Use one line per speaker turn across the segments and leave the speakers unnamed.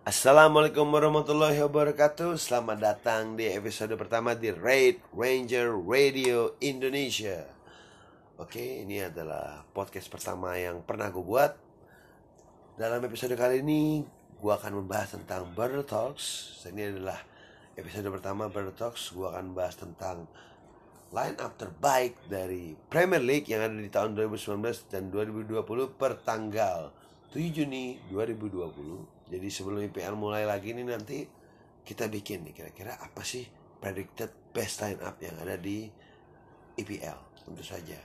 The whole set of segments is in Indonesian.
Assalamualaikum warahmatullahi wabarakatuh. Selamat datang di episode pertama di Raid Ranger Radio Indonesia. Oke ini adalah podcast pertama yang pernah gue buat. Dalam episode kali ini gue akan membahas tentang Bird Talks. Ini adalah episode pertama Bird Talks. Gue akan membahas tentang line up terbaik dari Premier League yang ada di tahun 2019 dan 2020 per tanggal 7 Juni 2020. Jadi sebelum IPL mulai lagi nih nanti kita bikin nih kira-kira apa sih predicted best line up yang ada di IPL tentu saja.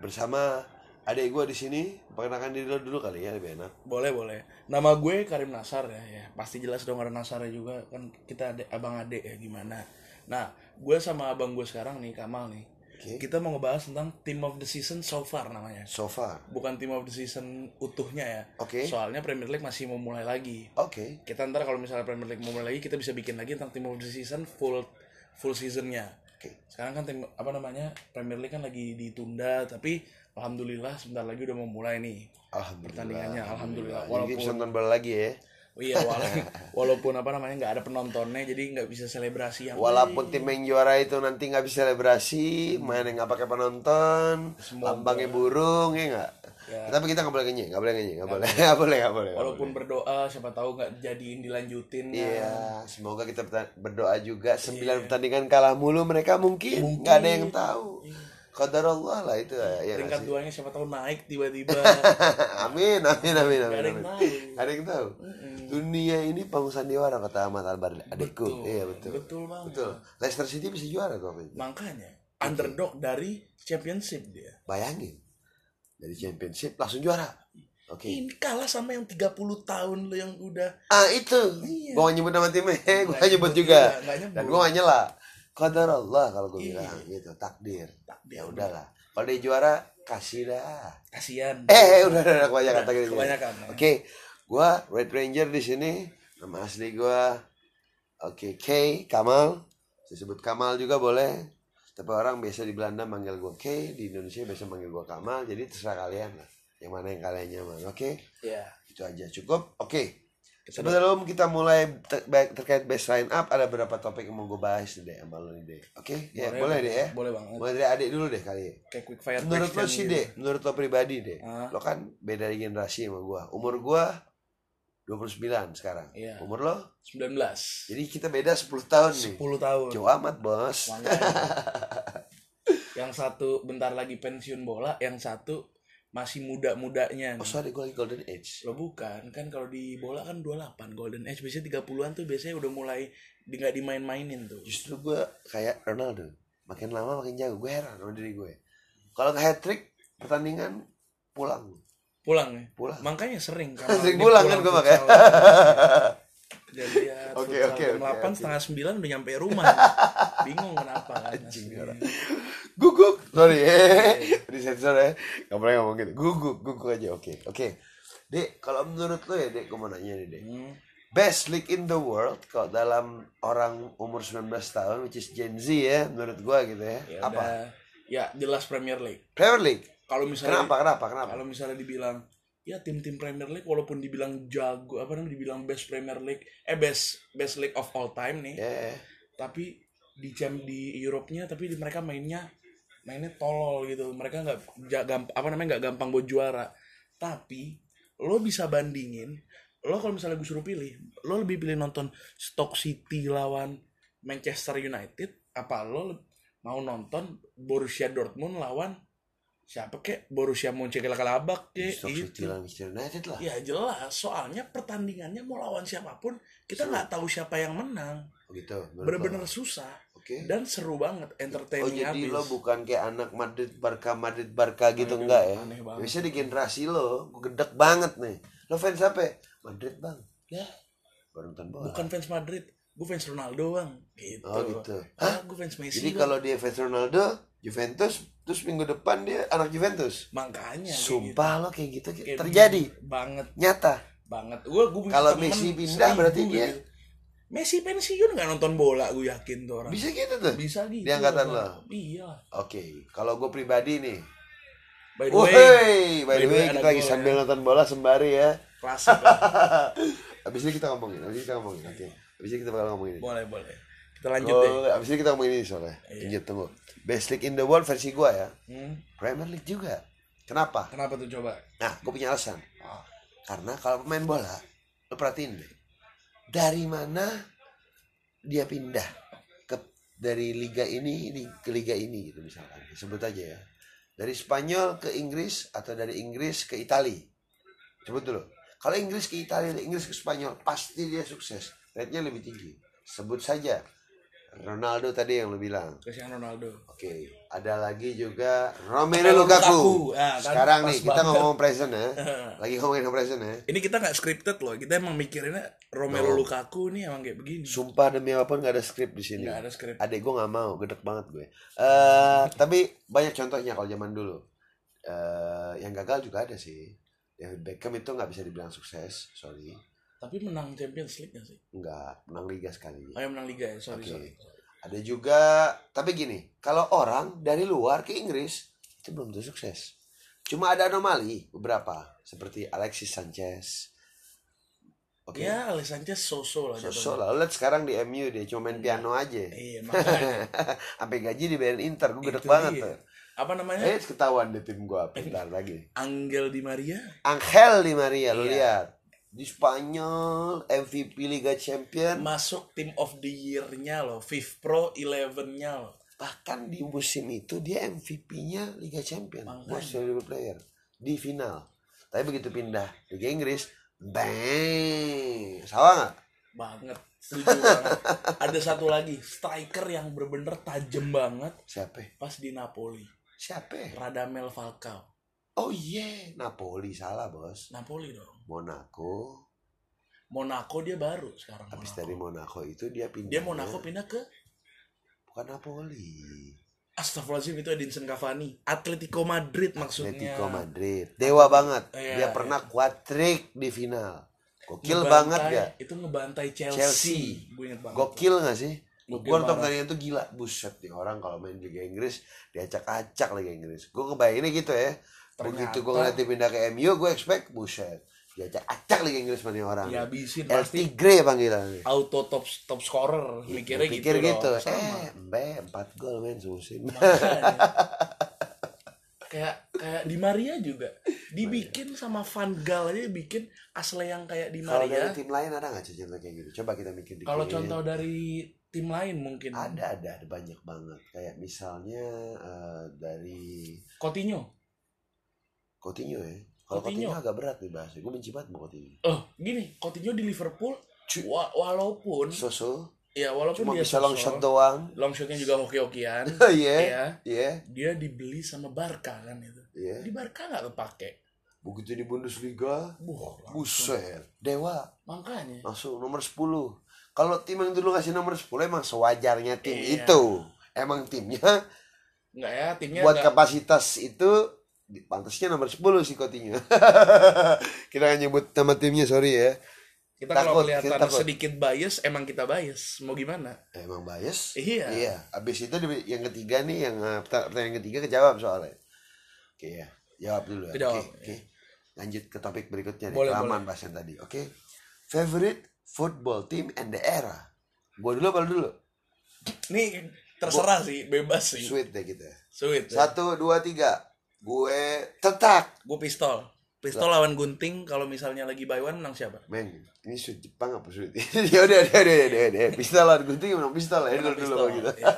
Bersama adik gue di sini, perkenalkan diri lo dulu kali ya lebih enak.
Boleh boleh. Nama gue Karim Nasar ya, ya. Pasti jelas dong ada Nasarnya juga kan kita ada abang adik ya gimana. Nah, gue sama abang gue sekarang nih Kamal nih.
Oke.
Kita mau ngebahas tentang team of the season so far namanya.
So far.
Bukan team of the season utuhnya ya.
Oke.
Soalnya Premier League masih mau mulai lagi.
Oke.
Kita ntar kalau misalnya Premier League mau mulai lagi kita bisa bikin lagi tentang team of the season full full seasonnya.
Oke.
Sekarang kan tim apa namanya Premier League kan lagi ditunda tapi alhamdulillah sebentar lagi udah mau mulai nih.
Alhamdulillah.
Pertandingannya, alhamdulillah.
Jadi kita bisa
Walaupun-
nonton bola lagi ya.
Oh iya wala- walaupun apa namanya nggak ada penontonnya jadi nggak bisa selebrasi yang
Walaupun tim yang juara itu nanti nggak bisa selebrasi, main yang nggak pakai penonton,
Semoga.
lambangnya burung ya nggak.
Ya.
Tapi kita nggak boleh ngenyek, nggak boleh ngenyek, nggak boleh, nggak boleh, nggak boleh.
walaupun berdoa siapa tahu nggak jadiin dilanjutin
boleh.
kan.
Iya, semoga kita berdoa juga sembilan pertandingan kalah mulu mereka mungkin nggak ada yang tahu. Qadar Allah lah itu ya. ya sih?
duanya siapa tahu naik tiba-tiba
amin, amin, amin, amin.
Nggak ada yang
amin.
tahu.
Nggak ada yang tahu. Dunia ini panggung sandiwara kata Ahmad Albar adikku.
Betul.
Iya betul.
betul banget
Betul. Leicester City bisa juara tuh itu.
makanya underdog dari championship dia
Bayangin. Dari championship langsung juara. Oke.
ini kalah sama yang 30 tahun lo yang udah
Ah itu.
Iya.
Gua gak nyebut nama timnya, gua nyebut
nyebut
juga.
juga, nggak nyebut.
Dan gua gak nyela. Qadar Allah kalau gua
Iya.
bilang gitu, takdir.
Takdir.
Ya udahlah. Kalau dia juara kasih dah.
kasihan
Eh, udah udah, udah kebanyakan takdir.
kebanyakan ya.
Oke, gua Red Ranger di sini. Nama asli gua Oke, K Kamal. Disebut Kamal juga boleh. Tapi orang biasa di Belanda manggil gua K, di Indonesia biasa manggil gua Kamal. Jadi terserah kalian lah. Yang mana yang kalian nyaman. Oke,
ya
itu aja cukup. Oke.
Kita
Sebelum kita mulai ter- terkait best line up, ada beberapa topik yang mau gue bahas deh sama lo nih deh. Oke, ya boleh, deh ya.
boleh banget
Mulai dari adik dulu deh kali ya.
kayak quick fire
Menurut lo sih
gitu.
deh, menurut lo pribadi deh.
Ah.
Lo kan beda generasi sama gua. Umur gua 29 sekarang.
Iya.
Umur lo?
19
Jadi kita beda 10 tahun nih.
10 tahun
Jauh amat, Bos.
Yang satu bentar lagi pensiun bola, yang satu masih muda-mudanya.
Oh, sorry, gua lagi golden age.
Lo bukan, kan kalau di bola kan 28 Golden Age biasanya 30-an tuh biasanya udah mulai di nggak dimain-mainin tuh.
Justru gua kayak Ronaldo. Makin lama makin jago. Gue heran sama diri gue. Kalau nggak hat trick pertandingan pulang.
Pulang ya.
Pulang.
Makanya sering kan.
Sering pulang kan gua makanya.
Jadi ya
Oke, oke,
jam
oke,
8
oke.
setengah 9 udah nyampe rumah. Bingung kenapa kan.
Guguk. Sorry. Di sensor ya. Gak boleh ngomong gitu. Guguk. Guguk aja. Oke. Oke. Dek, kalau menurut lo ya, Dek, gue mau nanya nih, Dek.
Hmm.
Best league in the world kalau dalam orang umur 19 tahun which is Gen Z ya menurut gua gitu ya.
Ya
Apa?
udah. Ya jelas Premier League.
Premier League.
Kalau misalnya
Kenapa? Kenapa? Kenapa?
kalau misalnya dibilang ya tim-tim Premier League walaupun dibilang jago apa namanya dibilang best Premier League eh best best league of all time nih
Ya.
tapi di jam di Europe-nya tapi di- mereka mainnya mainnya tolol gitu mereka nggak apa namanya nggak gampang buat juara tapi lo bisa bandingin lo kalau misalnya gue suruh pilih lo lebih pilih nonton Stoke City lawan Manchester United apa lo mau nonton Borussia Dortmund lawan siapa kek Borussia Mönchengladbach kek itu
United lah.
ya jelas soalnya pertandingannya mau lawan siapa pun
kita
nggak tahu siapa yang menang
Oh, gitu.
bener-bener
lo.
susah
Oke.
dan seru banget
Oh
entertaining
jadi
habis
lo bukan kayak anak Madrid Barca Madrid Barca gitu enggak ya? Biasanya di generasi lo, gedek banget nih. Lo fans apa? ya? Madrid bang.
ya
Baru bola.
bukan fans Madrid gue fans Ronaldo bang gitu
Oh gitu.
ah gue fans Messi
Jadi kalau dia fans Ronaldo, Juventus, terus minggu depan dia anak Juventus.
makanya kayak
Sumpah lo kayak gitu
gitu. Kayak
terjadi
gitu. banget
nyata.
banget gue
Kalau Messi pindah berarti dia-
gitu. Messi pensiun nggak nonton bola gue yakin tuh orang
Bisa gitu tuh.
bisa gitu
Di angkatan lo?
iya
Oke, kalau gue pribadi nih.
by the way
by the way
ada
kita lagi sambil
ya.
nonton bola sembari ya.
klasik
abis ini kita ngomongin abis ini kita ngomongin oke abis ini kita bakal ngomongin
boleh boleh kita lanjut deh.
Oh, abis ini kita ngomongin ini soalnya lanjut tunggu. Best league in the world versi gua ya.
Hmm,
Premier League juga. Kenapa?
Kenapa tuh coba?
Nah gue punya alasan.
Ah,
karena kalau pemain bola lo perhatiin deh. Dari mana dia pindah ke dari liga ini ini ke liga ini gitu misalkan. Sebut aja ya. Dari Spanyol ke Inggris atau dari Inggris ke Italia sebut dulu. Kalau Inggris ke Italia Inggris ke Spanyol pasti dia sukses. Rate-nya lebih tinggi. Sebut saja Ronaldo tadi yang lo bilang
Cristiano Ronaldo
Oke, ada lagi juga Romelu Lukaku.
Lukaku. Ah, kan
Sekarang nih kita
banget.
ngomong present ya. Lagi ngomongin present ya.
ini kita nggak scripted loh kita emang mikirinnya Romelu Lukaku nih emang kayak begini
Sumpah demi apa pun gak ada skrip di sini.
nggak ada skrip
Adek gue gak mau, gedek banget gue. Eh, tapi banyak contohnya kalau zaman dulu. Eh, yang gagal juga ada sih. David Beckham itu nggak bisa dibilang sukses, sorry.
Tapi menang Champions League gak sih
Nggak, menang liga sekali.
oh menang Liga ya sorry
Oke.
sorry
Ada juga, tapi gini, kalau orang dari luar ke Inggris itu belum tentu sukses. Cuma ada anomali beberapa, seperti Alexis Sanchez. Oke.
ya Alex Sanchez so-so lah jatuhnya.
lah, lihat sekarang di MU dia cuma main piano aja.
iya makanya
Sampai gaji dibayarin Inter, gue gedek
Itu
banget tuh.
apa namanya
Eh, ketahuan di tim gua bentar lagi.
Angel Di Maria
Angel Di Maria, lo
Iya.
lihat. Di Spanyol, MVP Liga Champion,
masuk Team of the Year-nya loh Fifth Pro 11-nya loh
bahkan di musim itu dia MVP-nya Liga Champion, most valuable player di final. Tapi begitu pindah Liga Inggris, bang, salah nggak?
banget setuju banget ada satu lagi striker yang bener-bener tajam banget
Siapa?
pas di Napoli
Siapa?
Radamel Falcao
Oh iya, Napoli salah bos.
Napoli dong
Monaco.
Monaco dia baru sekarang
Habis
Monaco.
dari Monaco itu dia pindah.
dia Monaco pindah ke
bukan Napoli.
Astagfirullahaladzim itu Edinson Cavani Atletico Madrid maksudnya
Atletico Madrid. Dewa banget.
Iya,
dia
iya.
pernah quadrik di final. Gokil
Ngebantai-
banget gak?
itu ngebantai Chelsea,
Chelsea.
gue inget banget
Gokil gak sih? Gue nonton pertandingan itu gila. Buset nih orang kalau main Liga Inggris diacak-acak Liga Inggris. Gue kebayanginnya gitu ya. Begitu gue
Ternyata-
dia pindah ke MU, gue expect buset. Diacak-acak Liga Inggris sama nih orang.
dihabisin
El
pasti
Tigre panggilannya.
auto top top scorer mikirnya
Gua pikir
gitu,
gitu.
Sama.
Eh, Mbe, 4 gol men semusim.
Kayak kayak di Maria juga dibikin sama Van Gaal aja bikin asli yang kayak di
Kalau dari
Maria
tim lain ada nggak contoh kayak gitu? Coba kita mikir dikit.
kalau contoh dari tim lain mungkin
ada ada ada banyak banget. Kayak misalnya eh, dari
Coutinho
Coutinho ya. Kalau
Coutinho.
Coutinho agak berat nih bahasnya. Gue benci banget sama Coutinho.
oh gini Coutinho di Liverpool wa- walaupun
Soso
ya walaupun
cuma
dia
bisa long shot doang.
long shotnya juga hoki-hokian
Iya.
ya
Iya.
dia dibeli sama Barca kan itu
Iya.
di Barca nggak kepake
Begitu di Bundesliga,
Buh,
buset. Dewa
makanya
langsung nomor 10. Kalau tim yang dulu ngasih nomor 10 emang sewajarnya tim
Iya.
itu. Emang timnya
nggak ya timnya
buat
nggak-
kapasitas itu pantasnya nomor 10 sih Coutinho. kita nggak nyebut nama timnya sorry ya.
kita kalau
takut, kita
kelihatan
takut.
sedikit bias emang kita bias mau gimana
Emang bias?
Iya.
Iya. Abis itu yang ketiga nih yang eh, perta- pertanyaan ketiga kejawab soalnya. Oke ya. Jawab dulu ya. Oke.
Kejawab,
Oke. Lanjut ke topik berikutnya nih.
Boleh,
Kelamaan bahas yang tadi. Oke. Favorite football team and the era. Gua dulu apa lu dulu?
Ini terserah sih, bebas sih.
Sweet deh kita.
Sweet. Ya.
Satu, dua, tiga. Gue tetak.
Gue pistol. Pistol lawan gunting kalau misalnya lagi buy one menang siapa?
Men, ini sweet Jepang apa sweet? ya udah, udah, udah, udah, udah. Pistol lah, gunting menang pistol ya dulu dulu
Pistol.
kalau gitu.
Iya.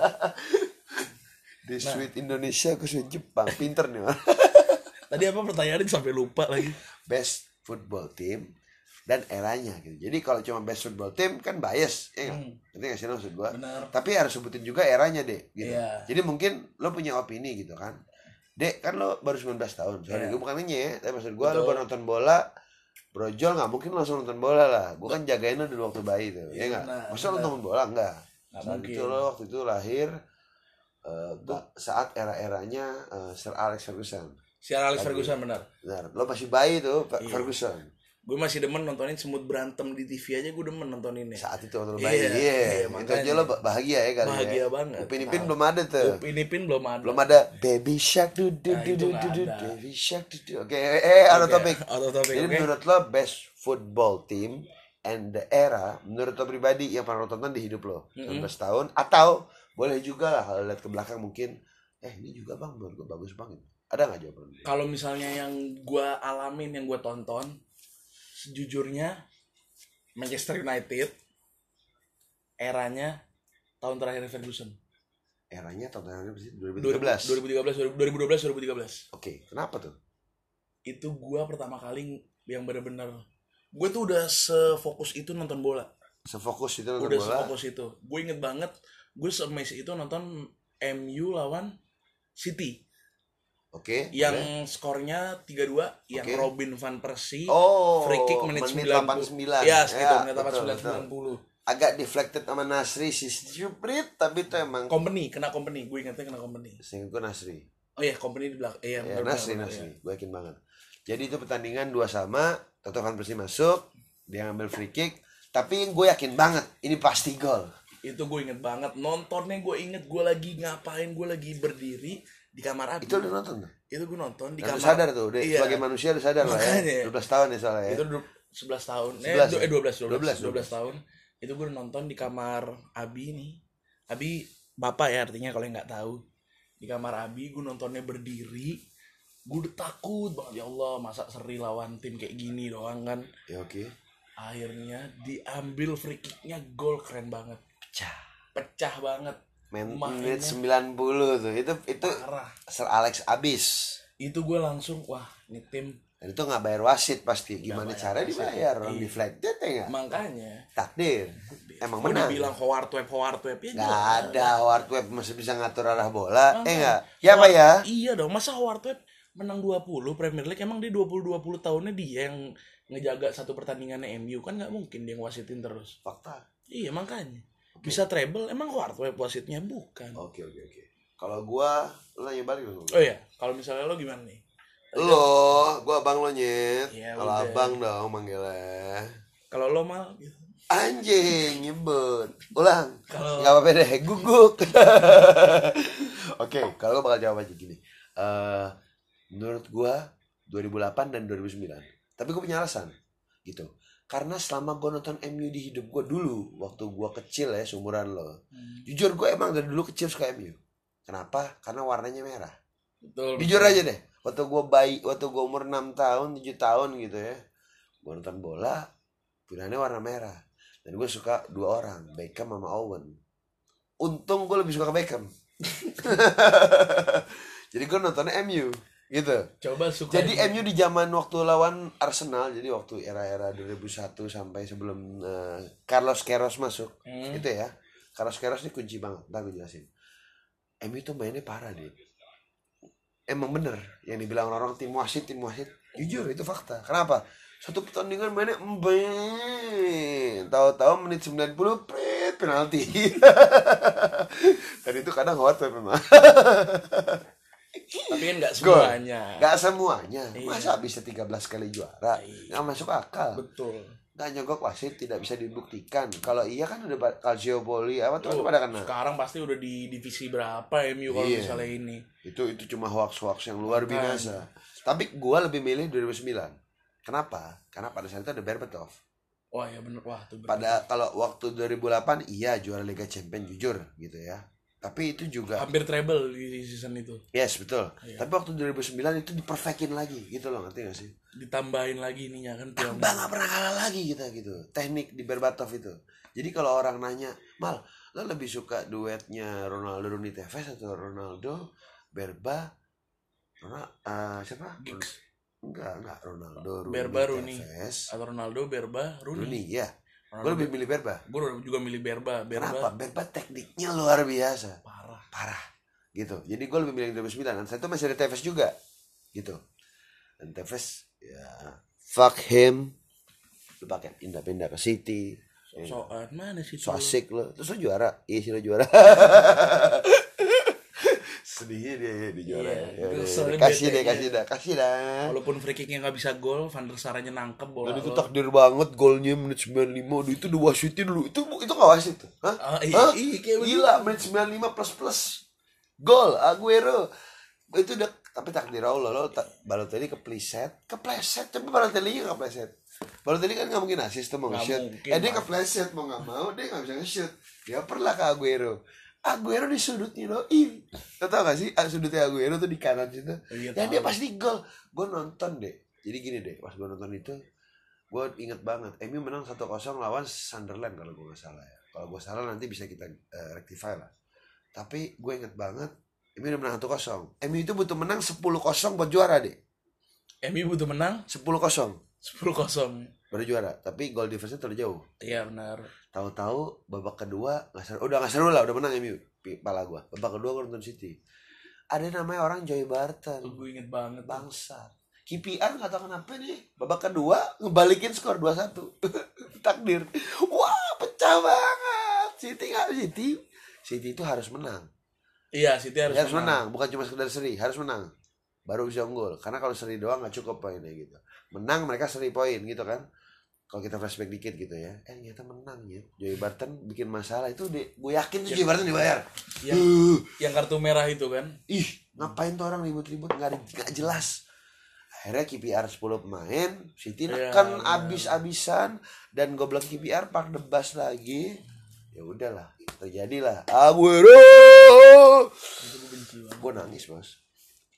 Di sweet Indonesia ke sweet Jepang, pinter nih. Mas.
Tadi apa pertanyaannya sampai lupa lagi.
best football team dan eranya gitu. Jadi kalau cuma best football team kan bias, ya?
Hmm.
Ngerti nggak sih maksud gua?
Benar.
Tapi harus sebutin juga eranya deh, gitu.
Iya.
Jadi mungkin lo punya opini gitu kan. Dek, kan lo baru 19 tahun. Sorry,
Iya.
gue bukan nanya ya. Tapi maksud gua lo baru nonton bola, brojol nggak mungkin lo langsung nonton bola lah. Gue kan jagain lo dulu waktu bayi tuh, ya
Iya,
nggak?
benar,
Masa lo nonton bola enggak?
Nggak
Saat
mungkin.
itu lo waktu itu lahir ba- saat era-eranya eh, Sir Alex Ferguson.
Si Alex
Lagi.
Ferguson benar.
Benar, lo masih bayi tuh,
Iya.
Ferguson.
Gue masih demen nontonin semut berantem di TV aja gue demen nontoninnya.
saat itu waktu
Iya,
bayi iya,
iya,
itu aja lo bah- bahagia ya kali
Bahagia
ya
banget.
upin ipin
Nah.
belum ada tuh
Upin Ipin belum ada.
belum ada baby shark du du
Nah,
du du du du baby shark du du oke eh out of topic
out of topic,
jadi
oke.
menurut lo best football team and the era menurut lo pribadi yang pernah lo tonton di hidup lo
Mm-mm.
19 tahun atau boleh juga lah kalau lihat ke belakang mungkin eh ini juga bang menurut gue bagus banget ada nggak jawaban
kalau misalnya yang gua alamin yang gua tonton sejujurnya Manchester United eranya tahun terakhir Ferguson.
Eranya tahun terakhir sih? 2013
2013 2012 2013
oke kenapa tuh?
Itu gua pertama kali yang bener-bener gue tuh udah sefokus itu nonton bola.
Sefokus itu nonton
udah
bola?
sefokus itu. Gue inget banget gue semes itu nonton MU lawan City
oke
yang
boleh.
skornya 3-2 yang
Oke.
Robin van Persie
oh
free kick menit, 90 ya segitu menit
betul, betul.
89 90
agak deflected sama Nasri si stupid tapi itu emang
company kena company. Gue ingetnya kena company.
Sehingga gue Nasri.
Oh iya company di belakang iya
ya, Nasri
benar,
Nasri.
iya.
gue yakin banget. Jadi itu pertandingan dua sama Toto Van Persie masuk dia ngambil free kick. Tapi gue yakin banget ini pasti gol.
Itu gue inget banget. Nontonnya gue inget gue lagi ngapain gue lagi berdiri di kamar abi
itu udah nonton tuh?
Itu gue nonton di
Dan lu
kamar
sadar tuh udah
Iya.
sebagai manusia lu sadar lah
Makanya.
ya 12 tahun ya soalnya ya.
Itu du- 11 tahun.
11
eh,
ya?
eh 12 12
12,
12, tahun. Itu gue nonton di kamar Abi nih. Abi bapak ya artinya kalau yang nggak tahu. Di kamar Abi gue nontonnya berdiri. Gue udah takut banget ya Allah masa seri lawan tim kayak gini doang kan.
Ya oke.
Akhirnya diambil free kicknya gol keren banget.
Pecah.
Pecah banget
Menit 90 tuh. Itu itu
parah.
Sir Alex abis.
Itu gue langsung wah ini tim.
Dan itu nggak bayar wasit pasti. Gimana cara dibayar? Orang
Iya.
deflected ya nggak?
Makanya.
Takdir. Emang menang
dibilang Howard Webb Howard Webb ya
nggak ada. Howard Webb masih bisa ngatur arah bola. Eh
Makanya.
nggak? Ya apa ya?
Iya dong, masa Howard Webb menang 20 Premier League emang dia 20 20 tahunnya dia yang ngejaga satu pertandingannya MU kan nggak mungkin dia ngwasitin terus.
fakta.
Iya makanya. Bisa treble emang Howard Webb wasitnya bukan.
oke oke oke. Kalau gua lo nanya balik dong
Oh iya, kalau misalnya lo gimana nih?
lo gua abang lo nyet.
Ya
kalau abang dong manggilnya.
Kalau lo mal gitu.
anjing nyebut. Ulang.
Kalau
nggak apa-apa deh guguk oke kalau gue bakal jawab aja gini. Eh menurut gue 2008 dan 2009 tapi gue punya alasan gitu karena selama gue nonton MU di hidup gue dulu waktu gue kecil ya seumuran lo
Hmm,
jujur gue emang dari dulu kecil suka MU kenapa? Karena warnanya merah.
Betul.
jujur aja deh waktu gue bayi waktu gue umur 6 tahun 7 tahun gitu ya gue nonton bola pilihannya warna merah. Dan gue suka dua orang Beckham sama Owen. Untung gue lebih suka ke Beckham. Jadi gue nontonnya MU gitu.
Coba suka
jadi MU di zaman waktu lawan Arsenal jadi waktu era-era 2001 sampai sebelum eh, Carlos Queiroz masuk
Hmm.
itu ya. Carlos Queiroz ini kunci banget ntar gue jelasin. MU tuh mainnya parah deh emang bener yang dibilang orang tim wasit tim wasit. Jujur itu fakta. Kenapa? Satu pertandingan mainnya emben tahu-tahu menit 90 prit penalti. Dan itu kadang khawatir memang
Tapi kan
Gol.
semuanya.
Gak semuanya
Iya.
masa bisa 13 kali juara
Iya.
nggak masuk akal
Betul.
nggak nyogok wasit tidak bisa dibuktikan kalau iya kan udah ba- Calciopoli apa tuh pada kena
Sekarang pasti udah di divisi berapa MU kalau
Iya.
misalnya ini.
itu itu cuma hoax hoax yang luar biasa tapi gua lebih milih 2009 kenapa karena pada saat itu ada Berbatov
Wah ya bener wah tuh.
pada kalau waktu 2008 iya juara Liga Champion jujur gitu ya tapi itu juga
hampir treble di season itu.
yes betul
Iya.
tapi waktu 2009 itu diperfekin lagi gitu loh ngerti gak sih
Ditambahin lagi ininya kan
tambah nggak pernah kalah lagi kita gitu teknik di Berbatov itu jadi kalau orang nanya mal lo lebih suka duetnya Ronaldo Rooney Tevez atau Ronaldo Berba Ronaldo siapa
Giggs.
enggak enggak Ronaldo Rooney
Berba, Rooney.
Tevez
atau Ronaldo, Berba, Rooney.
Rooney ya gue lebih milih Berba.
gue juga milih Berba, Berba
kenapa? Berba tekniknya luar biasa.
Parah.
parah. Gitu. Jadi gue lebih milih 2009 dan saya itu masih ada Tevez juga. Gitu. Dan Tevez ya fuck him. Lu pakai pindah-pindah ke City. Ya,
Soan mana sih
so
tuh?
asik lo terus lo juara? Iya sih lo juara sedihnya dia ya, dia juara
Iya,
Ya udah,
kesel
ya, kasih deh kasih dah kasih dah
Walaupun free kicknya nggak bisa gol, Van der Saranya nangkep bola.
dan itu
lo.
takdir banget golnya menit 95 Aduh, itu diwasitin dulu itu itu gak wasit tuh Hah?
Ah, iya,
Hah?
iya, kayak begitu.
gila menit 95 plus plus gol Aguero itu udah tapi takdir Allah lo tak Balotelli kepleset kepleset tapi Balotelli nya kepleset Balotelli kan nggak mungkin asis tuh mau
Nggak
nge-shoot. Eh dia kepleset mau nggak mau dia nggak bisa nge-shoot. Dia perlah ke Aguero. Aguero di sudutnya doi. Lo tau gak sih ah, sudutnya Aguero tuh di kanan situ.
Iya,
Dan
tahu.
dia pasti gol. Gue nonton deh. Jadi gini deh, pas gue nonton itu, gue inget banget. MU menang 1-0 lawan Sunderland kalau gue nggak salah ya. Kalau gue salah nanti bisa kita eh, rectify lah. Tapi gue inget banget, MU udah menang 1-0. MU itu butuh menang 10-0 buat juara deh.
MU butuh menang
10-0
10-0
baru juara. Tapi goal difference-nya terlalu jauh.
iya benar
Tahu-tahu babak kedua nggak seru. Udah nggak seru lah, udah menang MU. Pala gue. Babak kedua gue nonton City. Ada namanya orang Joey Barton.
gue inget banget
Bangsat. KPR nggak tahu kenapa nih. Babak kedua ngebalikin skor 2-1. Takdir. Wah, pecah banget. City nggak City. City itu harus menang.
iya City harus,
Harus, menang. bukan cuma sekedar seri, harus menang. Baru bisa unggul. Karena kalau seri doang nggak cukup poinnya gitu. Menang mereka seri poin gitu kan. Kalau kita flashback dikit gitu ya, eh ternyata menang ya. Joey Barton bikin masalah. Itu, di, gue yakin tuh Joey Barton dibayar.
yang
Uh,
yang kartu merah itu kan?
Ih ngapain tuh orang ribut-ribut? Nggak nggak jelas. Akhirnya KPR 10 pemain. City
Iya,
neken
benar.
abis-abisan. Dan bilang KPR park the bus lagi. Ya udahlah terjadilah. Aguero!
Gue
nangis bos.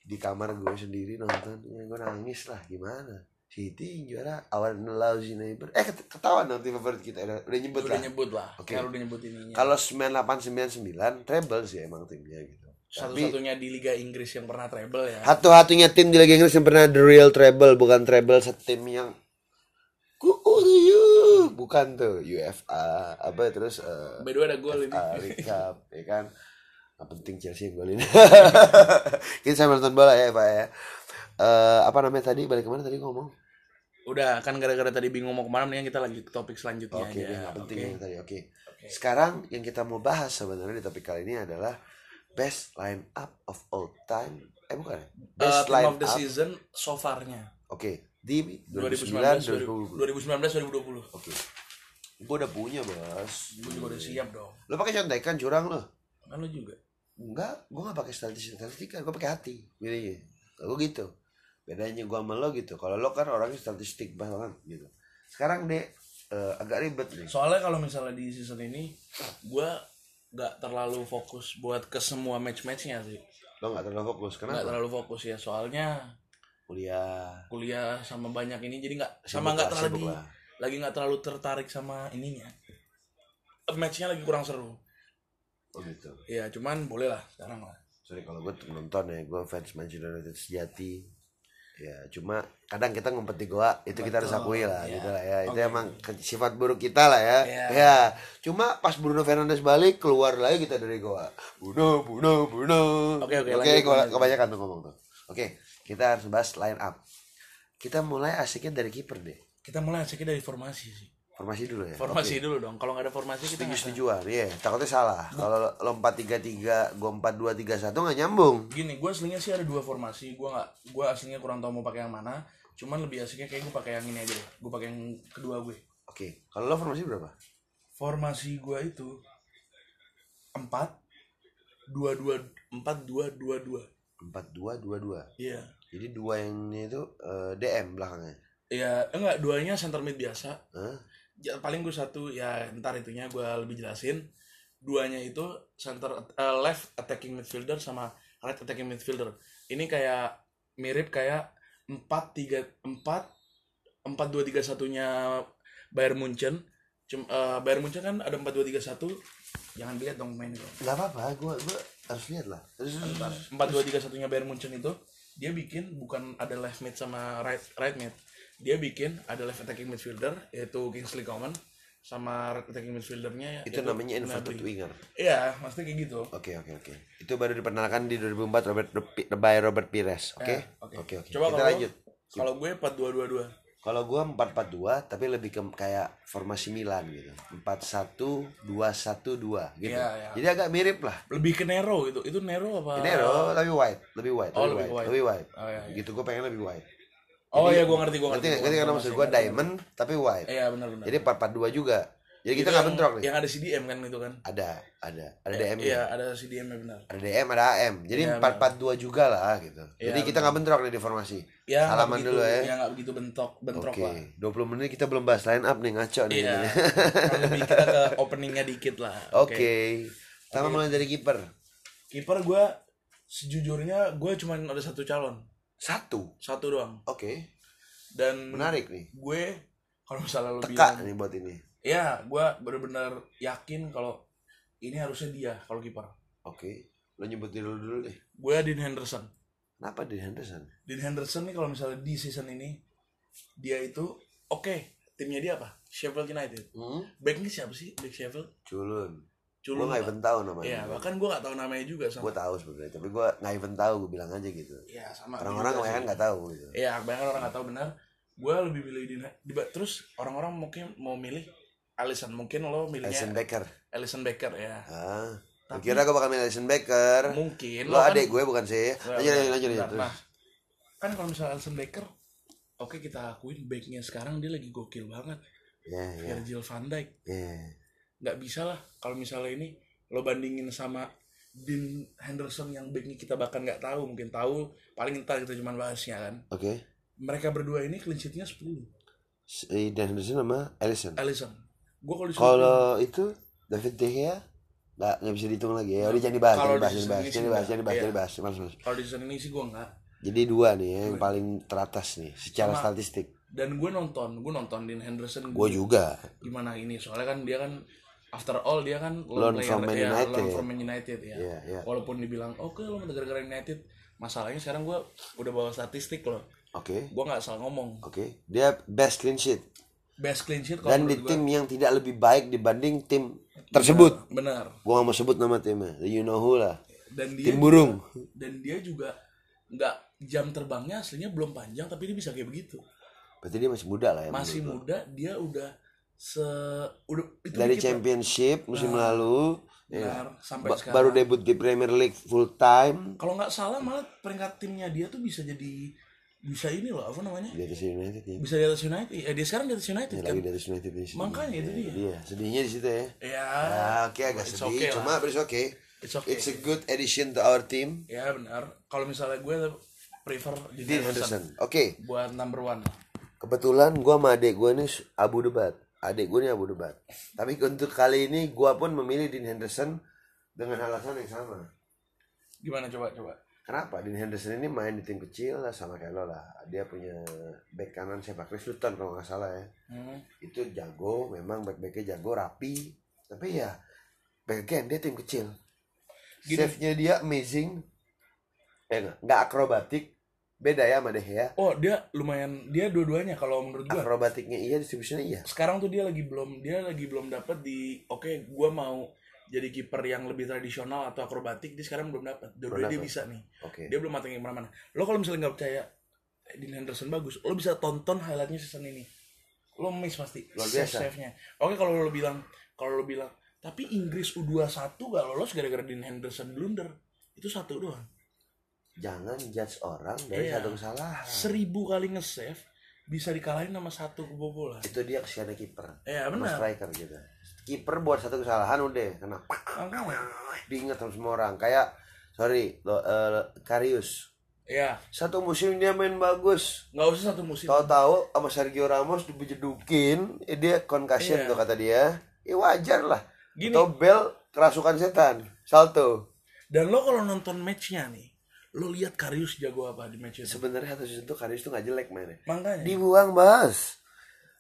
Di kamar gue sendiri nonton. Ya, gue nangis lah. Gimana Yang juara awal lousy neighbor. Eh ket- ketahuan dong tim favorit kita. Udah, udah nyebut
udah
lah.
nyebut lah.
Oke.
kalau udah nyebut ininya.
Kalau 9899 treble sih emang timnya gitu.
Satu-satunya di Liga Inggris yang pernah treble ya.
Satu-satunya tim di Liga Inggris yang pernah the real treble bukan treble setim yang Ku you bukan tuh UFA apa terus eh,
by the way ada gol ini.
Cup ya kan? Nggak penting Chelsea yang golin? Kita sambil nonton bola ya Pak ya. Eh, apa namanya tadi? Balik ke mana tadi ngomong
udah kan gara-gara tadi bingung mau ke mana mendingan kita lanjut ke topik selanjutnya
oke
aja
ini nggak penting
Oke.
yang tadi oke
Oke.
sekarang yang kita mau bahas sebenarnya di topik kali ini adalah best line up of all time eh bukan ya?
Eh,
best
team
line
of the
up
season so far-nya
Oke, di
2019
2009 2020.
2019 2020
Oke. Gue udah punya, Bos.
gue juga udah siap dong
Lo pakai contekan curang lo?
kan lu juga
Enggak, gue gak pakai statistik statistika, gue pakai hati. Milihnya. Gue gitu. Bedanya gue sama lo gitu. Kalau lo kan orangnya statistik banget gitu. Sekarang deh eh, agak ribet nih.
soalnya kalau misalnya di season ini gue nggak terlalu fokus buat ke semua match-matchnya sih
Lo gak terlalu fokus.
nggak
Kenapa?
terlalu fokus ya soalnya
Kuliah.
kuliah sama banyak ini jadi nggak sama nggak terlalu
lah.
lagi nggak terlalu tertarik sama ininya matchnya lagi kurang seru
Oh gitu.
ya cuman boleh lah sekarang lah
Sorry kalau gue nonton ya, gue fans Manchester United sejati. Ya cuma kadang kita ngumpet di goa itu kita harus
Betul,
akui lah
ya.
gitu lah ya. Itu
Oke.
emang sifat buruk kita lah ya.
Ya.
Ya. Cuma pas Bruno Fernandes balik keluar lagi kita dari goa. Bruno, Bruno, Bruno.
Oke, oke,
Oke,
lanjut,
gua-
lanjut.
kebanyakan tuh ngomong tuh. Oke, kita harus bahas line up. Kita mulai asiknya dari kiper deh.
kita mulai asiknya dari formasi sih
Formasi dulu ya.
formasi dulu dong kalau nggak ada formasi kita
Setuju setujuan, iya. Takutnya salah. Kalau lo 4-3-3, gue 4-2-3-1 nggak nyambung.
gini gue aslinya sih ada dua formasi gue nggak gue aslinya kurang tahu mau pakai yang mana cuman lebih asiknya kayak gue pakai yang ini aja gue pakai yang kedua gue
Oke, kalau lo formasi berapa?
formasi gue itu empat dua dua empat dua dua dua
empat dua dua dua
iya
jadi dua yang ini itu eh, DM belakangnya
ya enggak duanya center mid biasa
Hah?
Ya, paling gue satu ya ntar itunya gue lebih jelasin. Duanya itu center eh, left attacking midfielder sama right attacking midfielder. Ini kayak mirip kayak empat tiga empat empat dua tiga satunya Bayern Munchen. Cum, eh, Bayern Munchen kan ada empat dua tiga satu. Jangan dilihat dong main itu
nggak apa-apa gue gue harus lihat lah.
Empat dua tiga satunya Bayern Munchen itu dia bikin bukan ada left mid sama right right mid dia bikin ada left attacking midfielder yaitu Kingsley Coman sama right attacking midfieldernya
itu namanya inverted winger
iya maksudnya kayak gitu.
Oke oke oke. Itu baru diperkenalkan di 2004 Robert by Robert Pires oke?
Ya,
oke. Oke
coba
kita
kalau
lanjut.
kalau gue empat dua dua dua.
Kalau gue 442 tapi lebih ke kayak formasi Milan gitu. 41212 gitu.
Iya, iya.
jadi agak mirip lah.
Lebih ke Nero gitu. Itu Nero apa?
Nero lebih wide lebih wide
Oh,
lebih
lebih
wide
wide.
lebih wide
Oh, iya, iya.
gitu gue pengen lebih wide
oh iya gue ngerti gue ngerti
ngerti ngerti kan maksud gue diamond tapi wide
iya benar benar
Jadi 442 juga. Jadi kita nggak
yang-
bentrok nih.
Yang ada CDM kan itu kan.
Ada, ada, ada
Eh,
DM
Iya, ada CDM -nya benar.
ada DM, ada AM. Jadi
Iya,
empat empat dua juga lah gitu.
Iya,
Jadi kita nggak bentrok nih di formasi.
Ya,
Salaman
begitu,
dulu ya.
Ya nggak begitu bentrok, bentrok
Oke,
lah.
20 menit kita belum bahas line up nih ngaco nih.
Iya. lebih kita ke openingnya dikit lah.
Oke. Pertama mulai dari kiper.
Kiper gue sejujurnya gue cuman ada satu calon,
Satu.
satu doang.
Oke.
Dan
Menarik nih.
gue kalau misalnya lo
Teka
bilang,
nih buat ini.
ya gue bener-bener yakin kalau ini harusnya dia kalau kiper.
Oke. Lo nyebut diri lo dulu deh.
Gue Dean Henderson.
Kenapa di Henderson?
Dean Henderson nih kalau misalnya di season ini dia itu oke timnya dia apa? Sheffield United.
Hmm?
Backnya siapa sih? Back Sheffield?
Culun. Gue
Culun.
nggak
apa?
even tahu namanya.
Iya, bahkan gue gak tahu namanya juga sama.
Gue tahu sebenarnya, tapi gue nggak even tahu. Gue bilang aja gitu.
Iya, sama.
Orang-orang kebanyakan nggak tahu gitu.
Iya, kebanyakan orang nggak tahu benar. Gue lebih milih di, di- terus orang-orang mungkin mau milih Alisson. Mungkin lo milihnya
Alison Becker.
Alisson Becker ya.
Ah. Gue
Tapi-
kira gue bakal milih Alison Becker.
Mungkin
Lo
kan-
adik gue bukan sih. Lanjut, lanjut, lanjut, lanjut.
Nah, kan kalau misalnya Alisson Becker, oke kita akuin backnya sekarang dia lagi gokil banget.
Iya, iya,
Virgil van Dijk
iya.
Nggak bisa lah kalau misalnya ini lo bandingin sama Dean Henderson yang backnya kita bahkan nggak tahu mungkin tahu paling entar kita cuma bahasnya kan
Oke.
mereka berdua ini clean sheetnya 10
Si Dan Henderson sama Alisson.
Alisson gue kalau
Kalau itu David De Gea nggak nggak bisa dihitung lagi ya. Udah jangan dibahas,
Kalau
jangan dibahas,
di
jangan dibahas,
sini
jangan dibahas, jangan dibahas, jangan dibahas. Mas, mas.
kalau di season ini sih gue nggak
Jadi dua nih ya, yang paling teratas nih secara
Sama-
statistik.
dan gue nonton gue nonton Dean Henderson
Gue juga.
gimana ini soalnya kan dia kan after all dia kan
Loan
player,
from Man
ya,
United.
loan from Man United ya
Iya, iya.
walaupun dibilang oke lo gara-gara United masalahnya sekarang gue udah bawa statistik loh
Oke.
gue nggak salah ngomong
Oke. Dia best clean sheet
best clean sheet
dan di
menurut gua.
tim yang tidak lebih baik dibanding tim tersebut.
benar
Gua gak mau sebut nama timnya. You know who lah.
dan dia
Tim burung.
dan dia juga nggak jam terbangnya aslinya belum panjang tapi dia bisa kayak begitu
Berarti dia masih muda lah ya.
masih muda dia udah se udah itu.
Dari
dikit
championship musim lalu. ya.
Benar, sampai
Ba-
sekarang
baru debut di Premier League full time.
kalau nggak salah malah peringkat timnya dia tuh bisa jadi bisa ini loh apa namanya
Di atas United ya.
bisa di atas United eh, dia sekarang di atas United
Ya,
kan
lagi di atas United di sini.
Makanya itu
Ya,
dia.
Iya, sedihnya di situ ya.
ya
Ya, oke agak
it's
sedih,
okay
cuma but it's okay.
It's okay.
It's a good addition to our team.
ya benar kalau misalnya gue prefer
Dean Henderson. Oke,
buat number one
kebetulan gua sama adik gua nih abu debat. Adik gua nih abu debat. Tapi untuk kali ini gua pun memilih Dean Henderson dengan alasan yang sama.
gimana coba coba
Kenapa? Dean Henderson ini main di tim kecil lah sama kayak lo lah. Dia punya back kanan siapa Chris Luton kalau nggak salah ya.
hmm.
Itu jago, memang back backnya jago, rapi. Tapi ya, back again dia tim kecil.
Gini.
Save-nya dia amazing. Eh nggak akrobatik. Beda ya sama De Gea.
oh dia lumayan dia dua-duanya kalau menurut gue
Akrobatiknya iya, distribusinya iya.
sekarang tuh dia lagi belum dia lagi belum dapat di oke gue mau jadi kiper yang lebih tradisional atau akrobatik dia sekarang belum dapat dua dia bisa nih.
Oke.
dia belum matengin ke mana-mana. Lo kalau misalnya nggak percaya eh, Dean Henderson bagus lo bisa tonton highlightnya season ini. Lo miss pasti
Luar
save
biasa.
save nya oke kalau lo bilang kalau lo bilang tapi Inggris U21 gak lolos gara-gara Dean Henderson blunder? Itu satu doang
Jangan judge orang dari
Iya.
satu kesalahan.
seribu kali nge-save bisa dikalahin sama satu kebobolan
Itu dia kesiannya kiper.
ya
Sama
benar
striker gitu. Kiper buat satu kesalahan udah kena diingat sama semua orang. Kayak sorry, lo, eh, Karius.
ya
Satu musim dia main bagus.
nggak usah satu musim
Tahu-tahu sama Sergio Ramos dibejedukin, eh, dia concussion
Iya.
tuh kata dia. Ya wajar lah.
Gini.
Atau Bel kerasukan setan, salto.
Dan lo kalau nonton matchnya nih, lo lihat Karius jago apa di match itu.
Sebenarnya satu season tuh Karius tuh gak jelek mainnya.
Makanya.
Dibuang bas.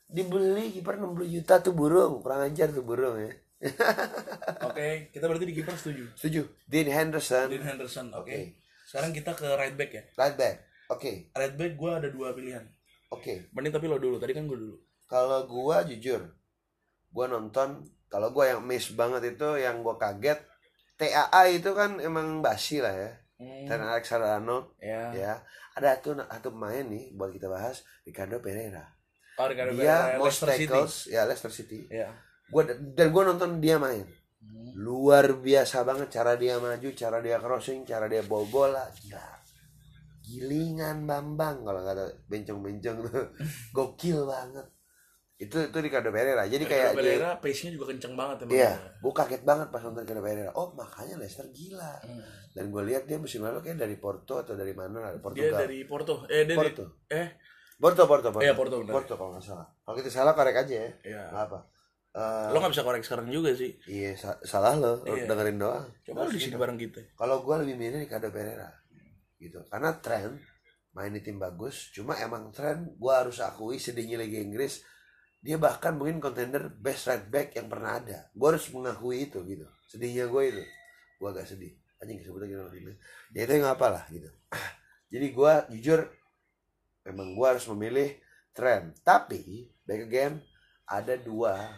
Dibeli kiper 60 juta tuh burung, kurang ajar tuh burung ya.
Oke, kita berarti di kiper setuju.
Setuju. Dean Henderson,
Dean Henderson, oke.
Oke.
Sekarang kita ke right back ya.
right back. Oke,
Right back gue ada dua pilihan.
oke.
Mending tapi lo dulu. Tadi kan gue dulu.
Kalau gua jujur, gua nonton kalau gua yang miss banget itu yang gua kaget TAA itu kan emang basi lah ya.
Hmm,
Dan Alexander Arnold
ya.
ya. Ada satu satu pemain nih buat kita bahas Ricardo Pereira.
Oh, Ricardo
Dia
Pereira,
most
Leicester City.
tackles ya Leicester City.
Ya.
Gua dan gua nonton dia main.
Hmm.
Luar biasa banget cara dia maju, cara dia crossing, cara dia bawa bola. Gila. Gilingan Bambang kalau kata bencong-bencong tuh. Gokil banget. Itu itu Ricardo Pereira jadi
Kayak
kayak
Pereira pace-nya juga kenceng banget emang.
Iya,
dia.
gue kaget banget pas nonton Ricardo Pereira. Oh makanya Leicester gila.
Hmm.
Dan gue lihat dia musim lalu kayak dari Porto atau dari mana? Dari
Dia
Portugal.
dari Porto. Eh, dia
Porto.
Dari, eh,
Porto, Porto, Porto.
Iya, Porto, benar.
Porto kalau nggak salah. Kalau kita salah korek aja ya.
Iya.
Nggak apa. Eh,
Lo gak bisa korek sekarang juga sih.
iya sa- salah lo,
Iya.
dengerin doang.
Coba lo di sini bareng kita.
Kalau gue lebih milih Ricardo Pereira, gitu. Karena tren main di tim bagus. Cuma emang tren gue harus akui sedihnya Liga Inggris. Dia bahkan mungkin kontender best right back yang pernah ada. Gue harus mengakui itu gitu. Sedihnya gue itu. Gue agak sedih. Anjing sebutnya gitu. Ya itu yang apa lah gitu. Jadi gue jujur memang gue harus memilih tren. Tapi back again ada dua.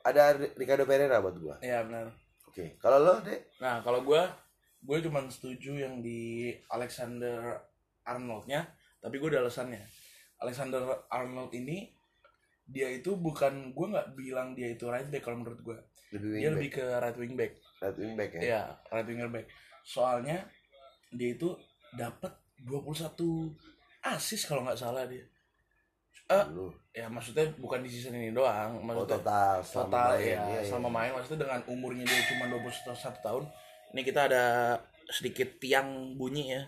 Ada Ricardo Pereira buat gue.
Iya benar.
Oke. Kalau lo deh
Nah kalau gue, gue cuma setuju yang di Alexander Arnoldnya, tapi gue ada alasannya. Alexander Arnold ini dia itu bukan gue nggak bilang dia itu right back kalau menurut gue. Dia
wingback.
lebih ke right wing back.
right wing back ya.
Iya, right winger back. Soalnya dia itu dapat 21 assist kalau nggak salah dia. Eh,
Dulu.
ya maksudnya bukan di season ini doang,
Oh,
maksudnya
total selama
total
main,
ya
iya.
selama main maksudnya dengan umurnya dia cuma 21 tahun ini kita ada sedikit tiang bunyi ya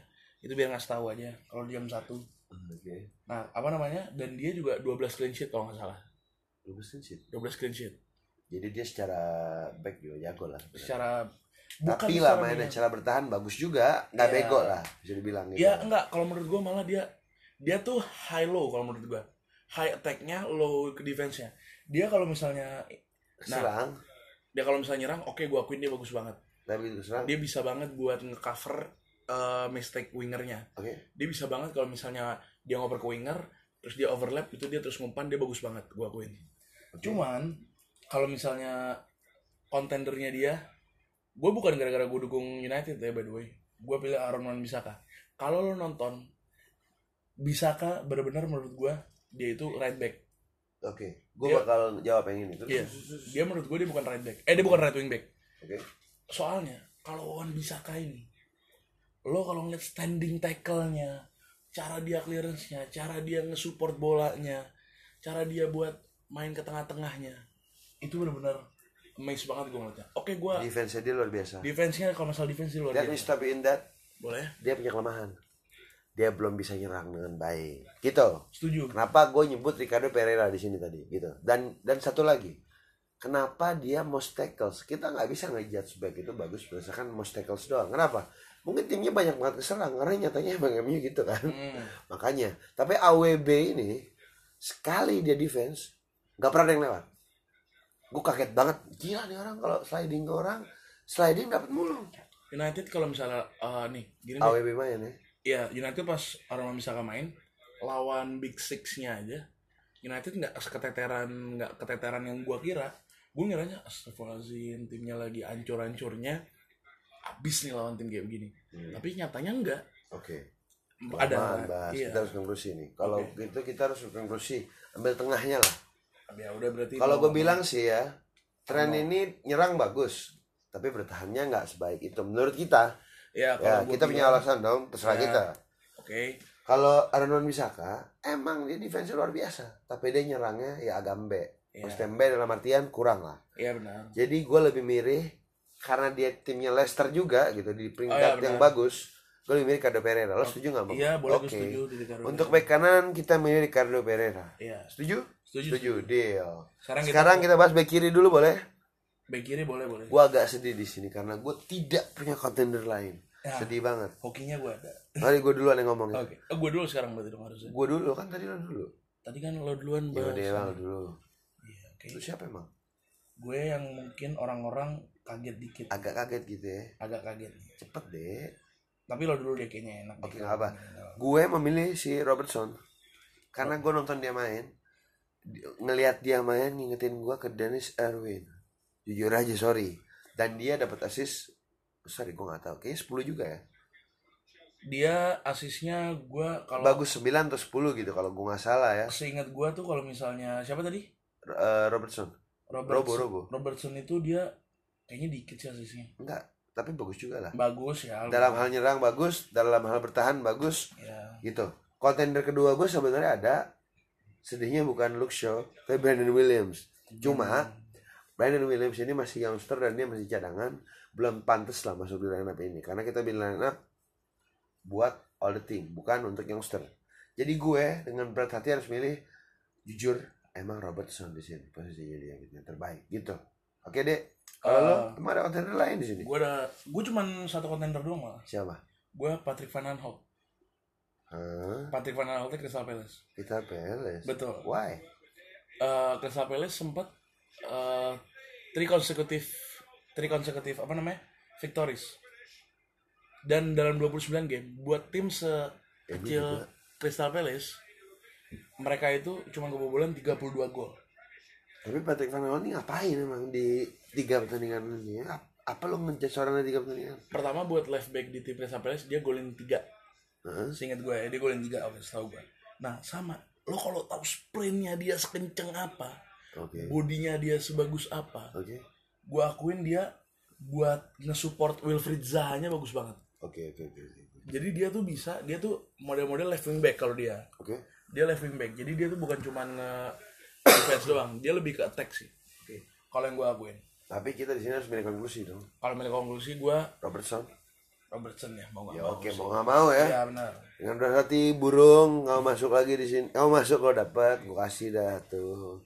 itu biar ngasih tahu aja kalau jam satu
Oke.
nah apa namanya dan dia juga 12 clean sheet kalau nggak salah
Bagus kan sih.
12 clean sheet
Jadi dia secara back juga jago lah.
secara
Tapi
secara
lah mainnya cara bertahan bagus juga, nggak
Iya.
bego lah bisa dibilang gitu.
ya enggak kalau menurut gua malah dia dia tuh high low kalau menurut gua high attack-nya low ke defense-nya dia kalau misalnya nah.
Serang,
dia kalau misalnya nyerang oke gua akuin dia bagus banget
tapi itu serang.
dia bisa banget buat ngecover uh, mistake wingernya
Oke.
dia bisa banget kalau misalnya dia ngoper ke winger terus dia overlap itu dia terus ngumpan dia bagus banget gua akuin
Oke.
cuman kalau misalnya kontendernya dia gue bukan gara-gara gue dukung United ya by the way gue pilih Aaron Wan Bisaka kalau lo nonton Bisaka benar-benar menurut gue dia itu right back
Oke. Gue
Dia-
bakal jawab yang ini. Terus,
Iya. dia menurut gue dia bukan right back eh dia bukan right wing back
Oke.
soalnya kalau Wan Bisaka ini lo kalau ngeliat standing tackle-nya cara dia clearance-nya cara dia nge-support bolanya cara dia buat main ke tengah-tengahnya itu benar-benar amazed banget gue ngeliatnya oke gue
Defense dia luar biasa.
defense-nya kalau masalah defense dia luar
That
biasa
means tapi in that
boleh
dia punya kelemahan. Dia belum bisa nyerang dengan baik. Gitu.
setuju
Kenapa gue nyebut Ricardo Pereira di sini tadi gitu. Dan dan satu lagi, kenapa dia most tackles? Kita nggak bisa ngejudge back itu bagus berdasarkan most tackles doang. Kenapa? Mungkin timnya banyak banget keserang karena nyatanya emang MU gitu kan.
Hmm.
Makanya. Tapi AWB ini sekali dia defense nggak pernah ada yang lewat. Gue kaget banget. Gila nih orang kalau sliding ke orang sliding dapat mulu.
United kalau misalnya eh, nih gini deh.
AWB main ya.
ya United pas Aroma Misaka main lawan Big Six-nya aja United nggak seketeteran nggak keteteran yang gua kira gue ngiranya astagfirullahaladzim timnya lagi ancur-ancurnya abis nih lawan tim kayak begini
Hmm.
tapi nyatanya enggak
Oke.
ada
Kelamaan, bahas.
iya
Kita harus konklusi nih. Kalau
Oke.
gitu kita harus konklusi. Ambil tengahnya lah.
ya udah berarti
Kalau gue bilang sih ya, tren ini nyerang bagus, tapi bertahannya nggak sebaik itu. Menurut kita,
ya
ya
kalau
kita punya alasan dong, terserah
Ya.
kita.
oke
Kalau Arnon Bisaka, emang dia defense luar biasa, tapi dia nyerangnya ya agak mbe.
ya
Maksudnya dalam artian kurang lah.
iya benar
Jadi gue lebih mirip karena dia timnya Leicester juga gitu di peringkat
Oh, iya,
yang bagus. Gue lebih mirip Ricardo Pereira. Lo setuju nggak bang?
iya boleh gue
Oke.
setuju
Untuk back kanan kita milih Ricardo Pereira.
iya
Setuju?
setuju
Setuju. Deal.
sekarang,
Sekarang
kita
kita bahas back kiri dulu boleh?
back kiri boleh boleh
gue agak sedih di sini karena gue tidak punya kontender lain
Ya.
sedih banget
hokinya gue ada
mari gue duluan yang ngomong
oke oh, gue dulu sekarang berarti dong harusnya
gue dulu kan tadi lo dulu
tadi kan lo duluan
ya udah bang dulu
Iya, oke.
itu siapa emang
Gue yang mungkin orang-orang kaget dikit,
agak kaget gitu ya
agak kaget.
cepet deh
Tapi lo dulu deh kayaknya enak.
Oke,
deh.
nggak apa. gue memilih si Robertson karena gue nonton dia main ngelihat dia main ngingetin gue ke Dennis Erwin jujur aja sorry dan dia dapat assist sorry gue nggak tahu kayaknya 10 juga ya
Dia asisnya gue kalau
bagus 9 atau 10 gitu kalau gue nggak salah ya
seingat gue tuh kalau misalnya siapa tadi?
Eh, Robertson Robo
Robertson.
Robo
Robertson itu dia kayaknya dikit sih asisnya.
enggak tapi bagus juga lah.
Bagus ya.
dalam hal nyerang bagus dalam hal bertahan bagus
ya.
gitu. Kontender kedua gue sebenarnya ada sedihnya bukan Luke Shaw tapi Brandon Williams. Cuma Brandon Williams ini masih youngster dan dia masih cadangan belum pantas lah masuk di lineup ini. Karena kita bilang lineup buat all the team bukan untuk youngster. Jadi gue dengan berat hati harus milih jujur emang Robertson di sini posisinya dia gitu yang terbaik gitu. Oke dek kalau lo
Eh,
emang ada kontender lain di sini?
gue ada gue cuman satu kontender doang malah
siapa?
Gue Patrick Van Aanholt.
Hah?
Patrick Van Aanholt Crystal Palace.
Kita Palace?
Betul.
Why?
Eh, Crystal Palace sempat eh three consecutive three consecutive apa namanya? Victories. Dan dalam 29 game buat tim sekecil
juga.
Crystal Palace mereka itu cuma kebobolan 32 gol.
Tapi Patrick Van Aanholt ini ngapain emang di tiga pertandingan ini? Ap- Apa lo ngejudge seorang di tiga pertandingan?
pertama buat left back di tim Palace dia golin 3
Heeh.
seingat gue ya dia golin 3 oke setahu gue nah sama lo kalau tahu sprintnya dia sekenceng apa
Oke.
bodinya dia sebagus apa
Oke.
gue akuin dia buat nge-support Wilfried Zaha-nya bagus banget
Oke, oke, oke. oke.
jadi dia tuh bisa dia tuh model-model left wing back kalau dia
Oke.
dia left wing back jadi dia tuh bukan cuma nge defense doang dia lebih ke attack sih
Oke.
kalau yang gue akuin
Tapi kita di sini harus milih konklusi dong.
kalau milih konklusi gue
Robertson.
Robertson ya mau nggak
Ya
mau
oke, mau nggak mau ya.
ya benar
Dengan berat hati burung, kamu masuk lagi di sini. Kamu masuk kalau dapat, gua kasih dah tuh.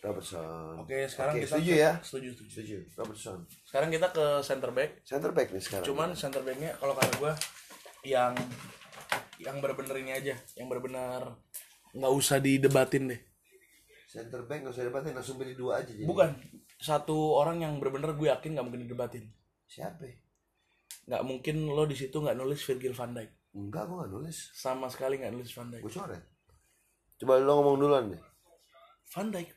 Robertson.
oke sekarang
Oke,
kita
setuju
ke-
ya?
setuju setuju
Setuju. Robertson.
sekarang kita ke center back
Center back nih sekarang.
cuman center backnya kalau kata gue yang yang bener-bener ini aja yang bener-bener nggak usah didebatin deh
center back nggak usah debatin, langsung pilih dua aja. Jadi.
bukan satu orang yang bener-bener gue yakin nggak mungkin didebatin
Siapa? ya?
nggak mungkin lo di situ nggak nulis Virgil van Dijk
Enggak, gua nggak nulis.
sama sekali nggak nulis Van Dijk
Gue coret. Coba lo ngomong duluan deh.
Van Dijk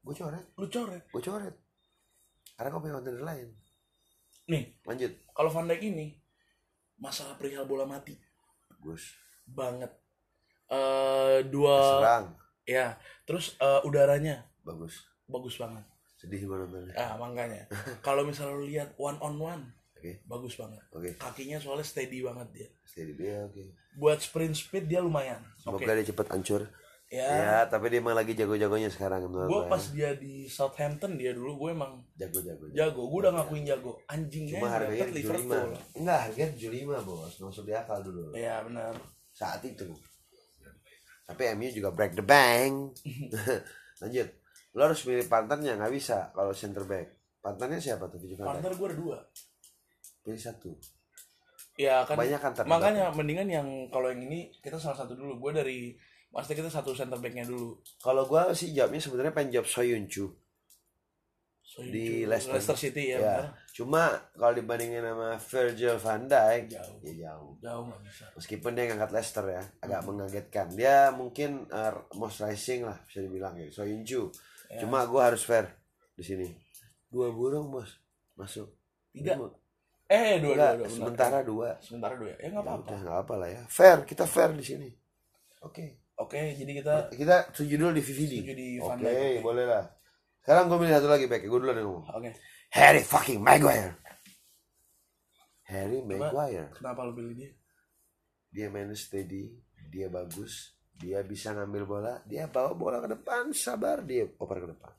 Gue coret.
lu coret
Gue coret. Karena kau punya kontender lain.
nih
Lanjut.
kalau Van Dijk ini masalah perihal bola mati
Bagus.
banget eh dua
Serang.
ya terus eh, udaranya
Bagus.
bagus banget
Sedih nontonnya.
ah makanya kalau misalnya lu lihat one on one
Oke.
bagus banget
Oke.
kakinya soalnya steady banget dia
Steady dia oke.
buat sprint speed dia lumayan
Semoga dia cepet hancur.
ya
Ya, tapi dia emang lagi jago-jagonya sekarang
gue
gue.
pas dia di Southampton dia dulu gue emang
Jago-jago.
jago gue udah ngakuin jago anjingnya
Cuma harganya 75.
Liverpool
Enggak, harganya 75, Bos. Masuk di akal dulu.
ya benar
Saat itu. Tapi MU juga break the bank. Lanjut. Lo harus pilih partnernya, nggak bisa kalau center back. Partnernya siapa tuh? Dijk?
partner gue ada dua
Pilih satu.
ya kan
Banyak kan
makanya mendingan yang kalau yang ini kita salah satu dulu gue dari pasti kita satu center backnya dulu
Kalau gua sih jawabnya sebenarnya pengen jawab Soyuncu.
So,
Di
itu-
Leicester.
City ya,
Ya.
benar.
Cuma kalau dibandingin sama Virgil van Dijk,
Jauh.
ya jauh.
jauh nggak bisa
Meskipun dia ngangkat Leicester ya, agak
Hmm.
mengagetkan. Dia mungkin uh, most rising lah bisa dibilang gitu. Soyuncu.
Ya.
Cuma gua harus fair di sini. Dua burung bos masuk.
Tiga.
Ini mau-
eh dua
Enggak,
dua, dua benar.
sementara dua.
sementara dua ya ya nggak
Ya
apa-apa
udah nggak apa lah ya. Fair, kita fair di sini. Oke.
oke jadi kita
Kita setuju dulu di VVD.
Setuju di Van
Oke,
Dijk, oke.
boleh lah. Sekarang gue milih satu lagi back. Gue dulu yang ngomong.
oke
Harry fucking Maguire. Harry Maguire.
kenapa lu pilih dia
Dia main steady, dia bagus, dia bisa ngambil bola, dia bawa bola ke depan, sabar dia oper ke depan.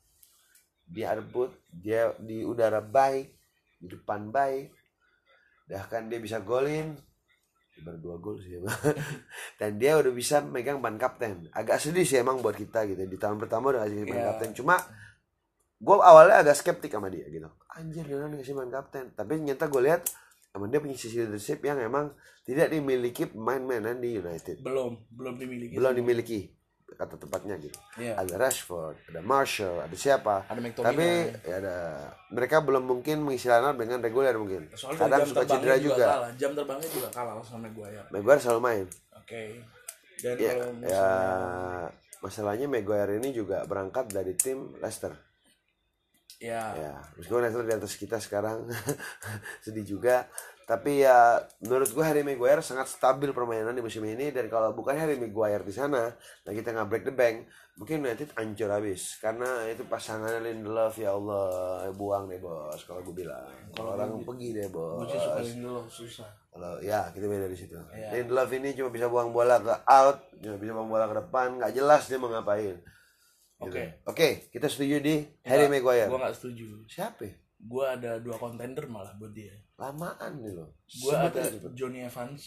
Dia rebut, dia di udara baik, di depan baik. Bahkan dia bisa golin. Baru dua gol sih emang. Dan dia udah bisa megang ban kapten. Agak sedih sih emang buat kita gitu. Di tahun pertama udah kasih ban
Iya.
kapten. Cuma gue awalnya agak skeptik sama dia gitu. Anjir dia dikasih ban kapten. Tapi ternyata gue lihat emang dia punya sisi leadership yang emang tidak dimiliki pemain-pemainan di United.
belum belum dimiliki
Belum dimiliki kata tepatnya gitu.
Iya.
Ada Rashford, ada Marshall, ada siapa.
ada McTominay
Tapi ya ada mereka belum mungkin mengisi lineup dengan reguler mungkin.
soalnya
Kadang
jam
suka
terbangnya
cedera
juga,
juga.
kalah jam terbangnya juga kalah sama Maguire
Maguire selalu main.
oke dan
Ya,
kalau
ya
misalnya
masalahnya Maguire ini juga berangkat dari tim Leicester.
Ya,
Ya, meskipun Leicester di atas kita sekarang sedih juga. Tapi ya menurut gue Harry Maguire sangat stabil permainan di musim ini. Dan kalau bukan Harry Maguire di sana, nah kita nggak break the bank, mungkin United hancur habis. Karena itu pasangannya Lindelof ya Allah buang deh bos kalau gue bilang. Kalau orang pergi deh
gue
bos
sih suka Lindelof susah.
Kalau ya kita beda di situ.
Iya.
Lindelof ini cuma bisa buang bola ke out cuma bisa buang bola ke depan nggak jelas dia mau ngapain gitu.
Oke.
oke kita setuju di Harry Maguire
Gue gak setuju.
siapa ya?
Gue ada dua kontender malah buat dia.
lamaan nih loh
Gue
Sebut
ada
sebut.
Johnny Evans.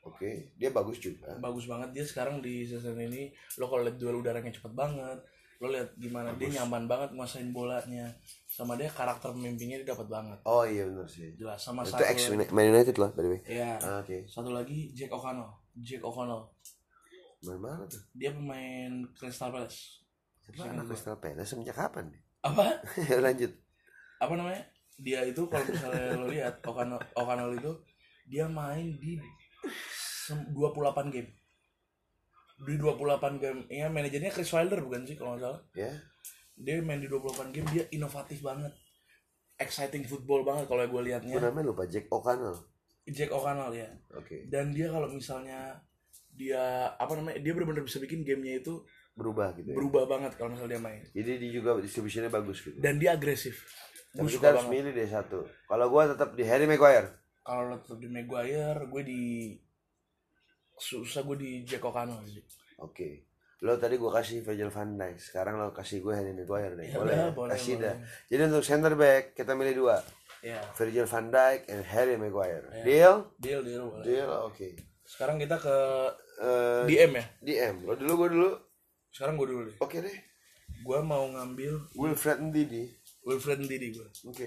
oke dia bagus juga
Bagus banget dia sekarang di season ini. Lo kalau lihat duel udaranya cepet banget. Lo lihat gimana dia nyaman banget nguasain bolanya. Sama dia karakter pemimpinnya dia dapat banget.
oh iya benar sih
Jelas sama
itu
satu
ex. Man United loh by the way
Ya.
Ah, oke
Satu lagi Jack O'Connell. Jack O'Connell.
main mana tuh
Dia pemain Crystal Palace.
Siapa anak Crystal Palace semenjak kapan nih
Apa?
lanjut
Apa namanya? Dia itu kalau misalnya lo lihat O'Connell, O'Connell itu dia main di sem- 28 game. Di 28 game. Ya manajernya Chris Wilder bukan sih kalau nggak salah.
ya
Dia main di 28 game dia inovatif banget. Exciting football banget kalau gue
gue
liatnya.
namanya lupa Jack O'Connell
Jack O'Connell ya.
oke
Dan dia kalau misalnya dia apa namanya dia benar-benar bisa bikin gamenya itu
berubah gitu ya.
Berubah banget kalau misalnya dia main.
Jadi dia juga distribusinya bagus gitu.
Dan dia agresif.
Tapi kita harus
banget.
milih deh satu. Kalau gue tetap di Harry Maguire.
Kalau lo tetap di Maguire gue di susah gue di Jack O'Connell sih
oke. Lo tadi gue kasih Virgil van Dijk. Sekarang lo kasih gue Harry Maguire deh.
Ya
boleh, ya?
boleh,
kasih
boleh.
dah. Jadi untuk center back kita milih dua.
Ya
Virgil van Dijk and Harry Maguire.
Ya.
deal?
Deal deal boleh.
Deal oke.
Sekarang kita ke
Eh,
DM ya?
DM lo dulu gue dulu
sekarang gue dulu deh.
Oke deh.
Gue mau ngambil
Wilfred Ndidi.
Wilfred Ndidi gue
oke.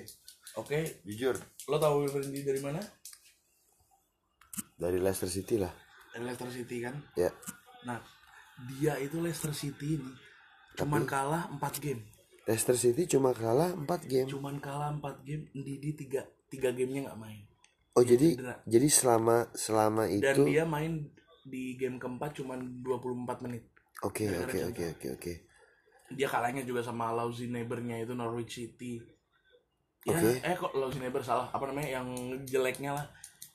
Oke.
Jujur.
Lo tahu Wilfred Ndidi dari mana?
Dari Leicester City lah.
Dari Leicester City kan?
Ya.
Nah dia itu Leicester City ini cuman kalah 4 game.
Leicester City cuma kalah 4 game.
Cuman kalah 4 game Ndidi tiga tiga gamenya nggak main.
Oh jadi
cedera.
jadi selama selama
dan
itu
dia main di game keempat cuman 24 menit
oke oke oke oke oke.
Dia kalahnya juga sama lousy neighbornya itu Norwich City. Ya
Oke.
eh kok lousy neighbor salah? Apa namanya yang jeleknya lah.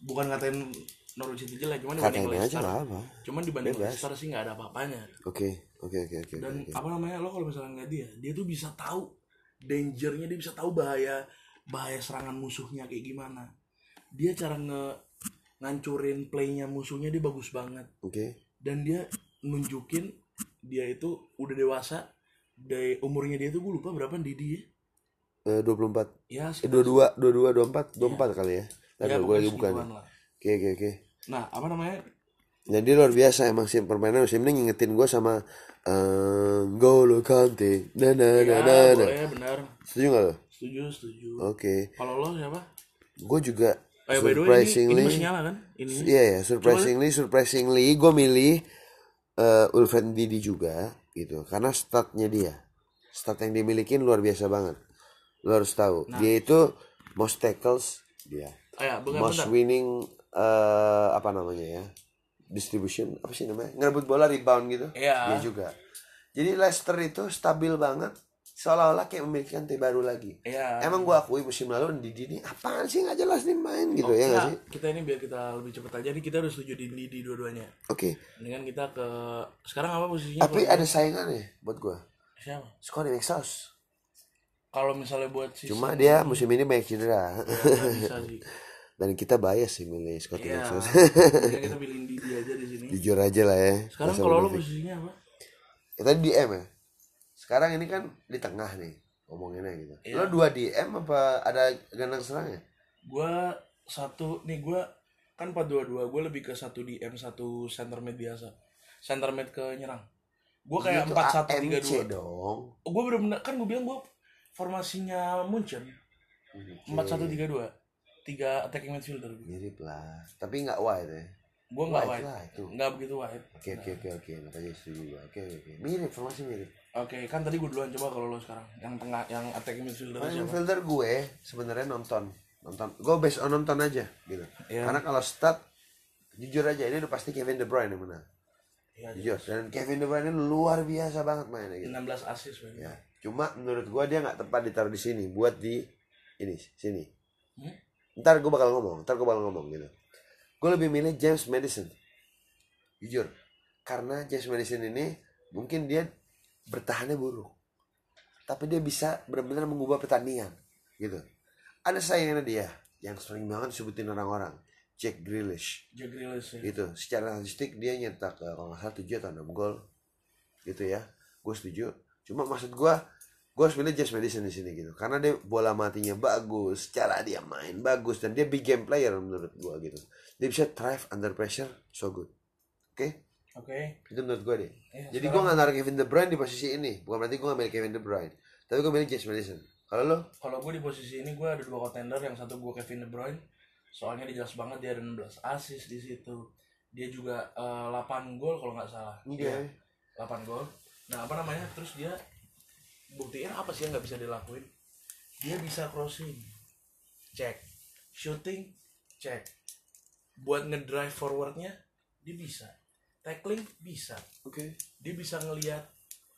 Bukan ngatain Norwich City jelek cuman dibanding Leicester.
lah apa
cuman dibanding
Bebas.
Leicester sih nggak ada apa-apanya.
Oke oke oke oke
dan
oke.
apa namanya lo kalau misalnya ngeliat dia dia tuh bisa tahu dangernya dia bisa tahu bahaya bahaya serangan musuhnya kayak gimana. Dia cara nge ngancurin playnya musuhnya dia bagus banget.
Oke.
Dan dia nunjukin dia itu udah dewasa dari umurnya dia tuh gue lupa berapa Didi ya?
Eh, 24
ya
eh 22 22 24 24 kali ya. Ntar
ya,
gue lagi bukan oke oke oke.
Nah apa namanya?
Jadi luar biasa emang sih permainan musim ini ngingetin gue sama eh, Golo Kante. Na na na
ya
na na.
boleh benar.
Setuju gak lo?
Setuju setuju.
Oke.
Kalau lo siapa?
Gue juga
Oh, ya, the way, ini, ini
surprisingly
masih nyala kan? Ini
Iya ya, surprisingly, surprisingly, gue milih uh, Wilfred Didi juga gitu, karena statnya dia, stat yang dimilikin luar biasa banget. Lo harus tahu,
Nah.
dia itu most tackles dia,
oh, ya bukan
most
bentar.
winning uh, apa namanya ya, distribution apa sih namanya, ngerebut bola rebound gitu,
Iya.
dia juga. Jadi Leicester itu stabil banget, seolah-olah kayak memiliki lantai baru lagi.
ya
Emang gue akui musim lalu Didi ini apaan sih nggak jelas nih main gitu ya nggak sih?
kita ini biar kita lebih cepet aja nih kita harus setuju di di dua-duanya
Oke.
dengan kita ke sekarang apa posisinya
Tapi ada saingannya buat gua.
siapa
Scotty McSauce.
kalau misalnya buat si
Cuma dia musim ini banyak cedera.
nggak bisa sih
Dan kita bias sih milih Scotty
Iya, mendingan kita pilih Didi aja di sini.
Jujur aja lah ya.
Sekarang kalau lo posisinya apa?
Ya, tadi DM ya. Sekarang ini kan di tengah nih ngomonginnya gitu.
Iya.
Lo dua DM apa ada gelandang serangnya?
Gua satu nih gua kan 422 gue lebih ke satu DM satu center mid biasa center mid ke nyerang gue kayak
Itu
empat satu tiga dua
dong.
gue bener-bener kan gue bilang gue formasinya Munchen empat satu tiga dua tiga attacking midfielder gue
Mirip lah. Tapi nggak wide ya.
gue nggak
Wide
wide
lah itu.
nggak begitu wide
Oke oke oke oke. Makanya setuju. Oke oke. Mirip formasi mirip.
Oke kan tadi gue duluan coba kalau lo sekarang. Yang tengah yang attacking midfielder siapa?
Midfielder gue sebenarnya nonton. Nonton. Gue based on nonton aja gitu.
Iya.
karena kalau stat jujur aja ini udah pasti Kevin De Bruyne yang menang.
Iya,
jujur. dan Kevin De Bruyne ini luar biasa banget mainnya gitu.
16 assist man.
ya cuma menurut gue dia nggak tepat ditaruh di sini buat di ini sini.
Hmm?
ntar gue bakal ngomong ntar gue bakal ngomong gitu. Gue lebih milih James Madison. Jujur. Karena James Madison ini mungkin dia bertahannya buruk. Tapi dia bisa benar-benar mengubah pertandingan gitu. Ada saingannya dia yang sering banget disebutin orang-orang Jack Grealish.
Jack Grealish ya.
gitu. Secara statistik dia nyetak eh, kalau nggak salah 7 atau 6 gol gitu ya. Gue setuju. Cuma maksud gua gua harus pilih James Madison di sini gitu. Karena dia bola matinya bagus cara dia main bagus dan dia big game player menurut gua gitu. Dia bisa thrive under pressure so good. Oke
oke.
Itu menurut gua deh.
Iya,
jadi gua nggak naruh Kevin De Bruyne di posisi ini. Bukan berarti gua nggak milih Kevin De Bruyne. Tapi gua milih James Madison. Kalau lo
kalau gue di posisi ini gue ada dua contender. Yang satu gue Kevin De Bruyne. Soalnya dia jelas banget dia ada 16 assist di situ. Dia juga eh, 8 gol kalau nggak salah.
Oke.
Iya, 8 gol. Nah apa namanya? Terus dia buktiin apa sih yang nggak bisa dilakuin? Dia bisa crossing. Cek shooting. Cek buat ngedrive forwardnya dia bisa tackling bisa.
Oke.
Dia bisa ngelihat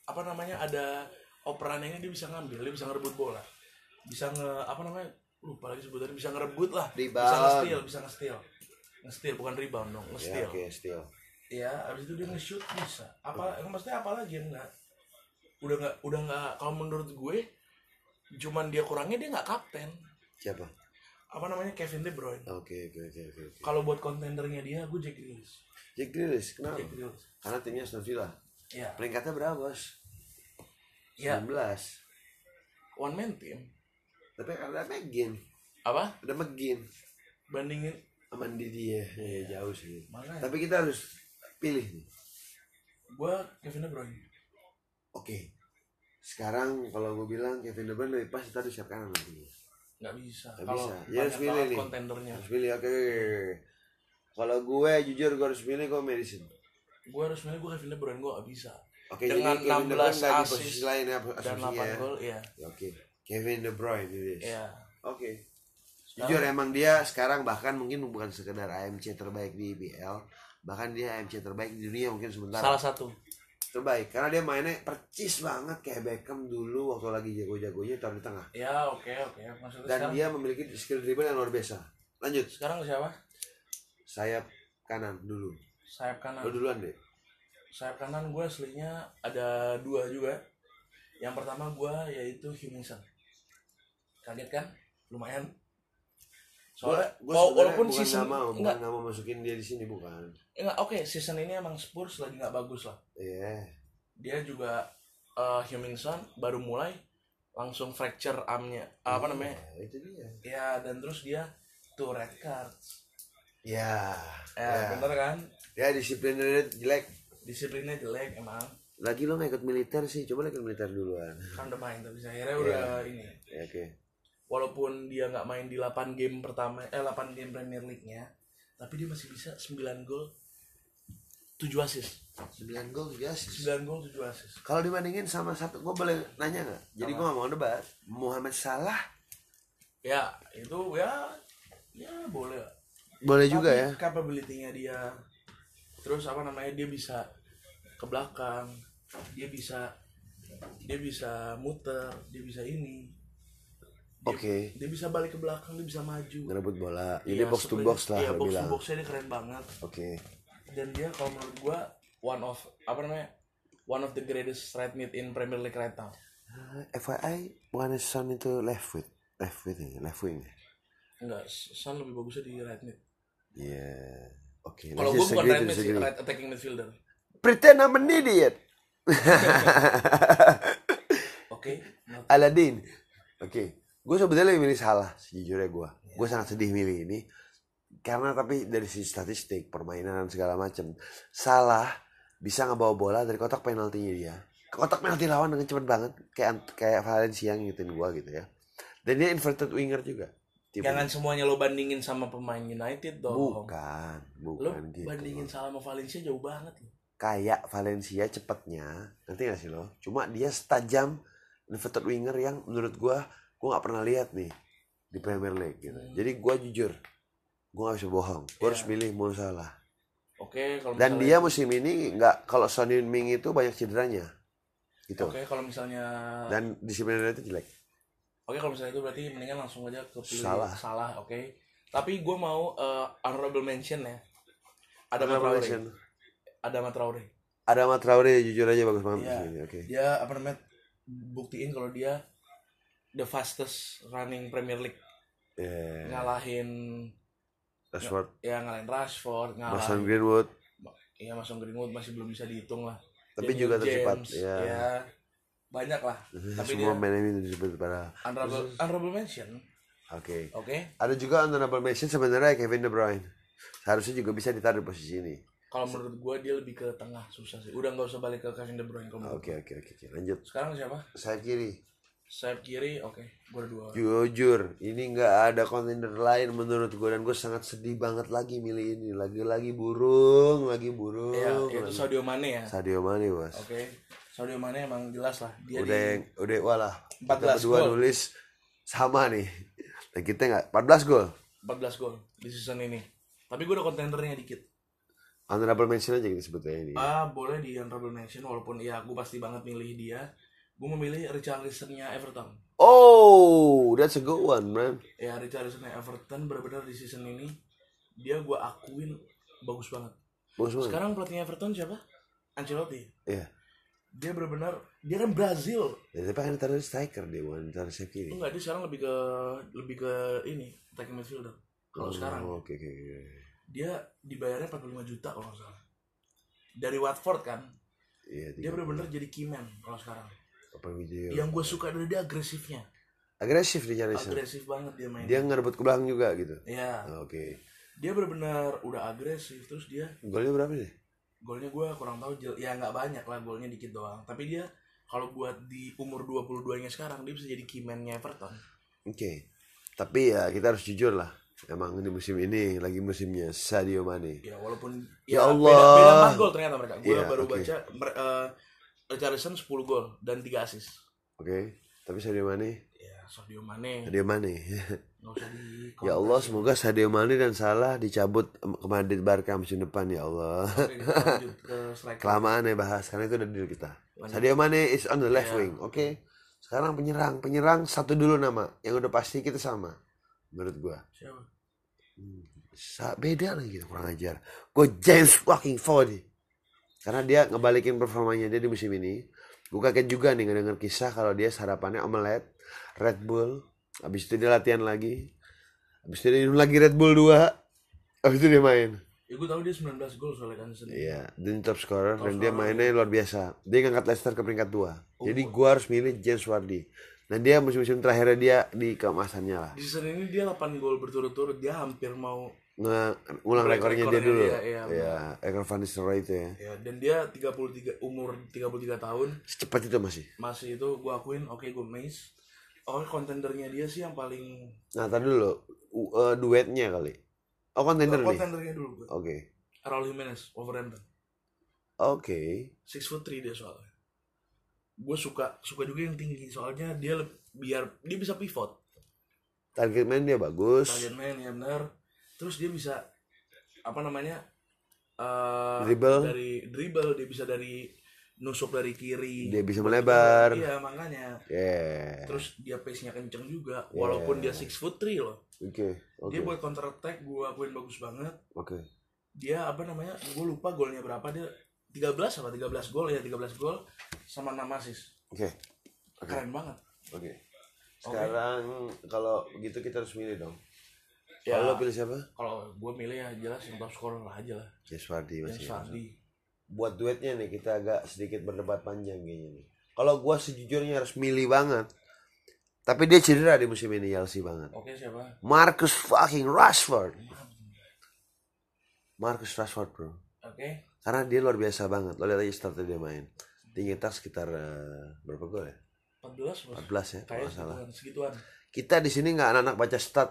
apa namanya ada operannya dia bisa ngambil dia bisa ngerebut bola. Bisa nge apa namanya lupa lagi sebutannya bisa ngerebut lah. Bisa
Rebound.
nge-steal bisa nge-steal. Nge-steal bukan rebound dong
ya
nge-steal.
oke still
ya abis itu dia nge-shoot bisa. Apa maksudnya apa lagi yang enggak udah nggak udah nggak kalau menurut gue cuman dia kurangnya dia nggak kapten.
Siapa?
Apa namanya Kevin De Bruyne.
Oke oke oke oke oke.
kalau buat kontendernya dia gue Jack Grealish
Jack Grealish kenapa?
Jack Grealish
karena timnya Aston Villa.
Ya.
Peringkatnya berapa bos?
Ya.
19
one man team.
Tapi ada McGinn
apa?
Ada McGinn
bandingin.
Sama Didi ya. Iya, jauh sih.
Makanya.
Tapi kita harus pilih nih.
Gue Kevin De Bruyne.
Oke. Sekarang kalau gue bilang Kevin De Bruyne lebih pas kita sayap kanan nanti
nggak bisa. Kalau
bisa. Ya, harus
banget
nih.
kontendernya.
Harus pilih oke oke. Kalau gue jujur gue harus pilih gue Madison
gue harus milih gue Kevin De Bruyne gue gak bisa.
Oke
Dengan
jadi Kevin De Bruyne
16
nggak di
assist
posisi lain ya
dan
asumsinya
8
ya.
gol ya
Ya, oke. Kevin De Bruyne is.
ya
Oke. Jujur emang dia sekarang bahkan mungkin bukan sekedar AMC terbaik di IPL, bahkan dia AMC terbaik di dunia mungkin sementara.
salah satu.
Terbaik karena dia mainnya percis banget kayak Beckham dulu waktu lagi jago-jagonya taruh di tengah.
ya oke oke. Maksudnya
Dan
sekarang
dia memiliki skill dribble yang luar biasa. Lanjut,
sekarang siapa
sayap kanan dulu.
sayap kanan
Lo duluan deh.
sayap kanan gue aslinya ada dua juga yang pertama gue yaitu Huminson kaget kan lumayan soalnya
Gua sebenarnya
walaupun season
nggak mau, bukan
enggak
nggak mau masukin dia di sini bukan.
enggak oke season ini emang Spurs lagi nggak bagus lah
Iya.
dia juga uh, Huminson baru mulai langsung fracture armnya apa namanya
Iya, itu dia.
ya dan terus dia tuh red cards
Ya.
ya,
ya.
bener kan
Ya disiplinnya jelek.
disiplinnya jelek emang
Lagi lo nggak ikut militer sih, coba ikut militer duluan.
kan udah main tapi akhirnya udah ini
Ya, oke.
walaupun dia nggak main di 8 game pertama eh 8 game Premier League-nya tapi dia masih bisa 9 gol 7 assist
9 gol 7 assist.
9 gol 7 assist
Kalau dibandingin sama satu, gue boleh nanya nggak? Jadi gue nggak mau debat. Muhammad Salah
ya itu ya ya boleh
boleh
Tapi
juga ya.
capability-nya dia terus apa namanya dia bisa ke belakang dia bisa dia bisa muter dia bisa ini
Oke.
dia bisa balik ke belakang dia bisa maju
Ngerebut bola. Jadi
Iya,
box to box lah
iya, box to
bilang.
boxnya dia keren banget
Oke.
dan dia kalau menurut gua one of apa namanya one of the greatest right mid in Premier League right now
Uh, FYI, bukan Son itu left foot, left foot ya, left wing.
enggak Son lebih bagusnya di right mid
Iya. Oke.
kalau
let's
gua
just
bukan right right attacking midfielder
Pretend I'm an idiot.
oke not-
Aladin. Oke, gue sebetulnya lebih milih salah sejujurnya gue. Gue sangat sedih milih ini karena tapi dari sisi statistik permainan dan segala macam salah bisa ngebawa bola dari kotak penaltinya dia kotak penalti lawan dengan cepat banget kayak kayak Valencia ngikutin gue gitu ya. Dan dia inverted winger juga. Tipe-
jangan semuanya lo bandingin sama pemain United dong.
Bukan,
lo
bukan gitu.
bandingin sama Valencia jauh banget loh.
kayak Valencia cepetnya nanti gak sih lo? Cuma dia setajam inverted winger yang menurut gua gua nggak pernah lihat nih di Premier League gitu.
Hmm.
jadi gua jujur gua nggak bisa bohong. Gua harus
Ya.
milih Mo Salah.
Oke kalau
dan
misalnya-
dia musim ini nggak kalau Son Heung-min itu banyak cederanya. Gitu.
Oke kalau misalnya
dan disiplinnya itu jelek
Oke kalau misalnya itu berarti mendingan langsung aja ke pilih
Salah.
salah oke. Tapi gue mau eh, honorable mention ya. Ada Traore.
mention.
Ada Traore.
ada Traore jujur aja bagus banget
Iya.
ini oke
Dia apa namanya buktiin kalau dia the fastest running Premier League
Eh,
ngalahin
Rashford
ya ngalahin Rashford
Mason
ngalahin
Greenwood
ya Mason Greenwood masih belum bisa dihitung lah
tapi
Daniel
juga tercepat ya
ya banyak lah tapi
Semua
dia
main ini disebut pada.
honorable, honorable mention
Oke.
oke
Ada juga honorable mention sebenarnya Kevin De Bruyne. Seharusnya juga bisa ditaruh di posisi ini.
kalau menurut gue dia lebih ke tengah susah sih udah nggak usah balik ke Kevin De Bruyne kalau
Oke oke oke oke. Lanjut.
sekarang siapa
Sayap kiri.
sayap kiri oke gue ada dua
Jujur, ini nggak ada kontender lain menurut gue dan gue sangat sedih banget lagi milih ini. Lagi-lagi burung, lagi burung.
ya itu Sadio Mane ya
Sadio Mane bos.
oke Sadio Mane emang jelas lah dia
Udah
di
udah walah.
14
Kita berdua
gol.
nulis sama nih. Dan kita nggak 14 gol.
14 gol di season ini tapi gue ada kontendernya dikit
Honorable mention aja kita sebutnya ini.
ah boleh di honorable mention walaupun ya gue pasti banget milih dia gue memilih Richarlison-nya Everton
Oh, that's a good one, man.
ya Richarlison-nya Everton benar-benar di season ini dia gue akuin bagus banget
Bagus banget.
sekarang pelatihnya Everton siapa Ancelotti
Iya.
Dia benar-benar dia kan Brazil
Ya, tapi kan taruh striker dia bukan taruh sayap kiri.
enggak dia sekarang lebih ke lebih ke ini attacking midfielder kalau sekarang
Oh, Oke oke oke.
dia dibayarnya 45 juta kalau nggak salah dari Watford kan
Iya.
dia benar-benar jadi keyman kalau sekarang
Apa video?
yang gue suka dari dia agresifnya
Agresif dia Charlison.
agresif banget dia main
Dia ngerebut ke belakang juga gitu.
ya
Oke.
dia benar-benar udah agresif terus dia
Golnya berapa sih?
Golnya gue kurang tahu ya nggak banyak lah golnya dikit doang tapi dia kalau buat di umur 22 nya sekarang dia bisa jadi keyman-nya Everton
Oke. Tapi ya kita harus jujur lah. Emang ini musim ini lagi musimnya Sadio Mane.
ya walaupun
Ya
beda,
Allah.
beda 4 gol ternyata mereka gue
Iya,
baru
oke.
baca mer- eh, Richarlison 10 gol dan 3 assist
Oke. Tapi Sadio Mane,
ya Sadio Mane
Sadio Mane. ya Allah, semoga Sadio Mane dan Salah dicabut ke Madrid Barca musim depan ya Allah. Kelamaan ya bahas karena itu udah deal kita. Sadio Mane is on the left
Ya.
wing. Oke. Sekarang penyerang, penyerang satu dulu nama yang udah pasti kita sama. Menurut gua.
siapa
Sa beda lagi kurang ajar. Gue James fucking Ford. Karena dia ngebalikin performanya dia di musim ini. Gue kaget juga nih ngedenger kisah kalau dia sarapannya omelet, Red Bull. Habis itu dia latihan lagi. Habis itu dia minum lagi Red Bull 2. Habis itu dia main.
ya gue tahu dia 19 gol soalnya kan sendiri
Iya, dan top scorer
Top
dan dia mainnya luar biasa. Dia ngangkat Leicester ke peringkat 2. Jadi gua harus milih James Wardy. Dan dia musim-musim terakhirnya dia di keemasannya lah.
di season ini dia 8 gol berturut-turut dia hampir mau
Nge ngulang
Break
rekornya dia
rekornya
dulu.
dia, iya,
Iya, rekor Van Nistelrooy itu ya.
ya dan dia 33 umur 33 tahun
Secepat itu masih.
masih itu gue akuin oke gue amazed oh kontendernya dia sih yang paling
Nah, tadi dulu U- eh, duetnya kali. Oh, kontender nih.
kontendernya dulu
Oke.
Raul Jimenez Wolverhampton
Oke.
six foot three dia soalnya gue suka suka juga yang tinggi soalnya dia biar dia bisa pivot
Target main dia bagus.
target man ya benar terus dia bisa apa namanya eh
Dribble.
dari dribble dia bisa dari nusuk dari kiri
Dia bisa melebar.
iya makanya
Yeah.
terus dia pace nya kenceng juga
Yeah.
walaupun dia six foot three loh
Oke. Oke.
dia buat counter attack gue akuin bagus banget
Oke.
dia apa namanya gue lupa golnya berapa dia 13 apa 13 gol ya 13 gol sama 6 assist
Oke. Oke.
keren banget
Oke. Sekarang kalau begitu kita harus milih dong.
ya
Kalau pilih siapa?
kalau gue milih ya jelas yang top scorer lah aja lah
James Vardy masih.
Sardi
Buat duetnya nih kita agak sedikit berdebat panjang kayaknya nih. Kalau gua sejujurnya harus milih banget. Tapi dia cedera di musim ini Chelsea banget.
oke siapa
Marcus fucking Rashford. Marcus Rashford bro.
oke
Karena dia luar biasa banget. Lo lihat aja startnya dia main. Dia nyetak sekitar eh, berapa gol ya?
14 bos
14 ya kalau salah.
segituan
Kita di sini nggak anak-anak baca stat.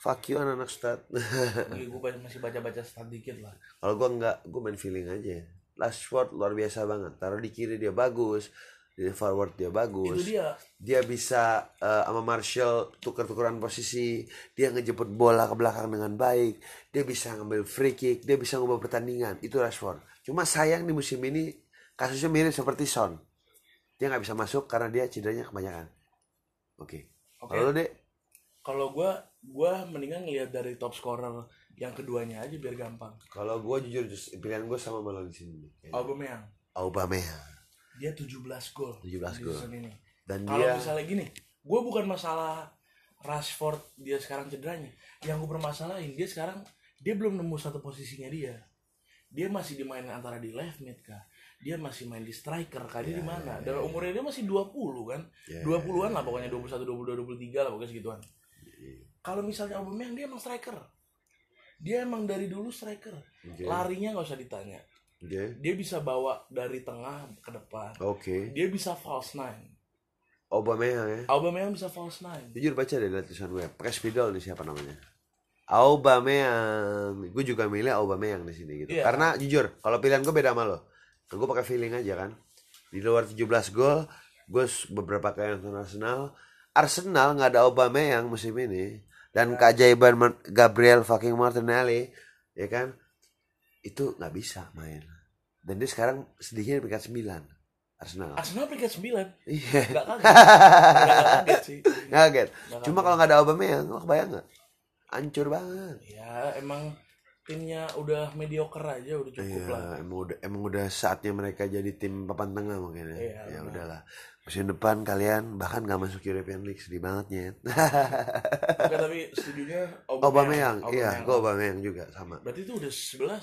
Fuck you anak-anak stat.
gue masih baca baca stat dikit lah
Kalau gua nggak, gua main feeling aja. Rashford luar biasa banget. Taruh di kiri dia bagus, di forward dia
itu
bagus.
dia
Dia bisa eh, sama Martial tuker-tukeran posisi. Dia ngejemput bola ke belakang dengan baik. Dia bisa ngambil free kick. Dia bisa ngubah pertandingan. Itu Rashford. Cuma sayang di musim ini kasusnya mirip seperti Son. Dia nggak bisa masuk karena dia cederanya kebanyakan. Oke.
Oke.
Kalau lo dek,
kalau gue gue mendingan ngeliat dari top scorer yang keduanya aja biar gampang.
Kalau gue jujur pilihan gue sama malah di sini.
Aubameyang.
Aubameyang.
dia 17 gol
17
di
gol.
ini.
Dan
kalau
dia
misalnya gini gue bukan masalah Rashford dia sekarang cederanya. Yang gue permasalahin dia sekarang dia belum nemu satu posisinya dia. Dia masih dimainin antara di left mid kah? Dia masih main di striker kali di mana? dan umurnya dia masih 20 kan?
Ya,
20-an lah pokoknya 21 22 23 lah pokoknya segituan. Kalau misalnya Aubameyang dia emang striker dia emang dari dulu striker
Oke.
larinya nggak usah ditanya
Oke.
dia bisa bawa dari tengah ke depan
Oke.
dia bisa false nine
Aubameyang ya.
Aubameyang bisa false nine
Jujur baca deh dari tulisan gue. Pakai spidol nih siapa namanya? Aubameyang. Gue juga milih Aubameyang di sini gitu.
Iya.
Karena jujur, kalau pilihan gue beda sama lo. Gue pakai feeling aja kan. Di luar 17 gol, gue beberapa kali nonton Arsenal. Arsenal nggak ada Aubameyang musim ini. Dan keajaiban Mar- Gabriel fucking Martinelli, ya kan? Itu nggak bisa main. Dan dia sekarang sedikitnya di peringkat 9. Arsenal.
Arsenal peringkat 9
Iya.
nggak kaget nggak kaget sih. Nggak
Cuma kalau nggak ada Aubameyang, lo kebayang nggak? Hancur banget.
ya emang timnya udah mediocre aja udah cukup
Iya,
lah
emang udah emang udah saatnya mereka jadi tim papan tengah mungkin ya.
Iya,
ya udahlah. Musim depan kalian bahkan nggak masuk European League sedih banget nyet.
Oke, tapi setujunya
Aubameyang, iya, gue Aubameyang juga sama.
berarti itu udah 11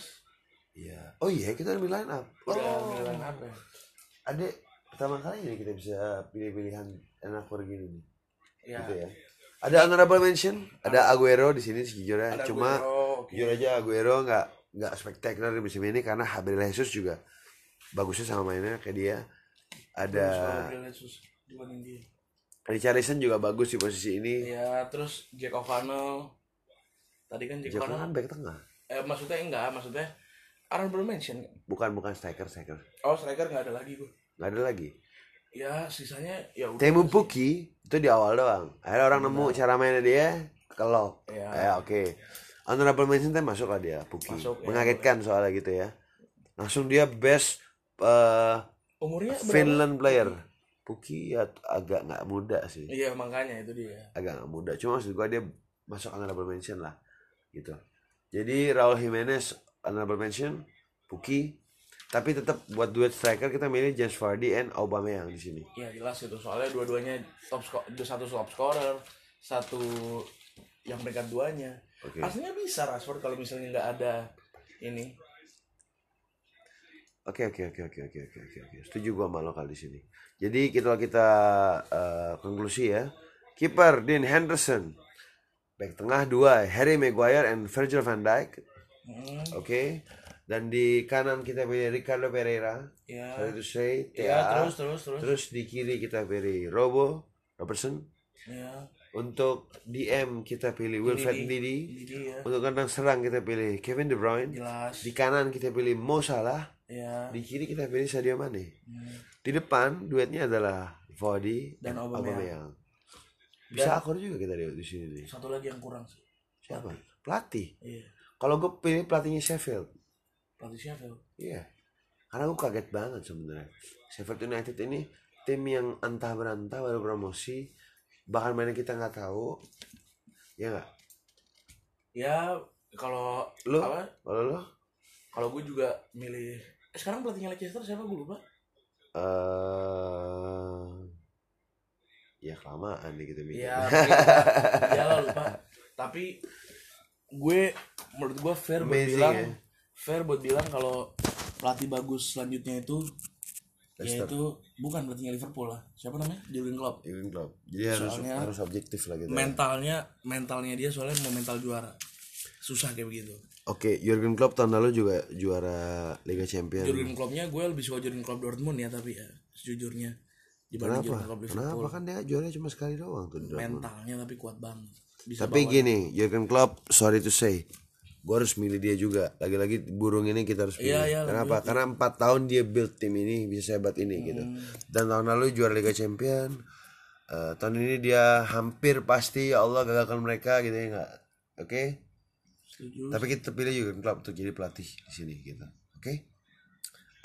Iya. Oh iya, kita ambil line up.
udah
Oh,
milihan apa ya?
adek pertama kali ini kita bisa pilih-pilihan enak begini nih.
ya
Gitu ya. Ada honorable mention, ada Aguero di sini sejujurnya.
ada
Cuma
Aguero,
jujur aja Aguero nggak nggak spektakuler di musim ini karena Gabriel Jesus juga bagusnya sama mainnya kayak dia ada Richarlison juga bagus di posisi ini.
Ya terus Jack O'Connell. Tadi kan Jack
Jack kan
O'Connell
back tengah?
Eh maksudnya enggak maksudnya honorable mention
bukan bukan striker striker.
Oh striker nggak ada lagi gue
nggak ada lagi?
Ya sisanya ya udah
Temu Puki itu di awal doang. Akhirnya orang nemu cara mainnya dia kelok
Iya.
ya oke. Honorable mention teh masuk lah dia Puki
Masuk, ya,
mengagetkan soalnya gitu ya. Langsung dia best eh,
umurnya berapa?
Finland player. Puki ya agak nggak muda sih.
Iya makanya itu dia.
Agak nggak muda. Cuma maksud gua dia masuk honorable mention lah gitu. Jadi Raul Jimenez honorable mention Puki. Tapi tetap buat duet striker kita milih James Vardy and Aubameyang di sini.
Ya jelas itu. Soalnya dua-duanya top satu top scorer satu yang peringkat duanya.
Oke.
Aslinya bisa Rashford kalau misalnya nggak ada ini
Oke oke oke oke oke oke oke oke. Setuju gua malah lokal di sini. Jadi kita kita uh, konklusi ya. Kiper Dean Henderson. Back tengah dua Harry Maguire and Virgil van Dijk.
Hmm.
Oke. Okay. Dan di kanan kita pilih Ricardo Pereira.
Ya.
Sorry to say. TA.
Ya, terus terus terus.
Terus di kiri kita pilih Robo Robertson.
Ya.
Untuk DM kita pilih Wilfred
Ndidi. Didi ya.
Untuk kandang serang kita pilih Kevin De Bruyne.
Jelas.
Di kanan kita pilih Mo Salah
ya
Di kiri kita pilih Sadio Mane.
Hmm.
Di depan duetnya adalah Vardy
Dan
dan
Aubameyang.
Bisa akur juga kita di, di sini nih.
satu lagi yang kurang sih
Siapa? Pelatih.
iya
Kalau gue pilih pelatihnya Sheffield.
pelatih Sheffield
Iya. Karena gue kaget banget sebenarnya. Sheffield United ini tim yang entah berantah baru promosi, bahkan mainnya kita nggak tahu. Ya nggak?
ya kalau
Lu?
apa
Kalau lo?
kalau gue juga milih sekarang pelatihnya Leicester siapa gue lupa
eh ya kelamaan nih kita mikir.
ya ya lah lupa tapi gue menurut gue fair buat
Amazing,
bilang
ya.
fair buat bilang kalau pelatih bagus selanjutnya itu
Leicester.
yaitu bukan pelatihnya Liverpool lah siapa namanya Jurgen Klopp
Jurgen Klopp. Jadi harus
Soalnya-
harus objektif lah gitu.
mentalnya mentalnya dia soalnya mau mental juara susah kayak begitu
Oke, Jurgen Klopp tahun lalu juga juara Liga Champions.
Jurgen Kloppnya gue lebih suka Jurgen Klopp Dortmund ya tapi ya sejujurnya Jurgen
Kenapa?
Klopp Liverpool
Kenapa kan dia juara cuma sekali doang tuh Dortmund.
mentalnya tapi kuat banget bisa
Tapi
bawa-
gini, Jurgen Klopp, sorry to say, gue harus milih dia juga. Lagi-lagi burung ini kita harus pilih.
Iya, iya,
Kenapa? Karena empat tahun dia build tim ini bisa sehebat ini gitu.
Hmm.
Dan tahun lalu juara Liga Champion. Eh, tahun ini dia hampir pasti ya Allah gagalkan mereka gitu ya nggak? Oke.
Setuju
Tapi kita pilih Jurgen Klopp untuk jadi pelatih di sini gitu. Oke.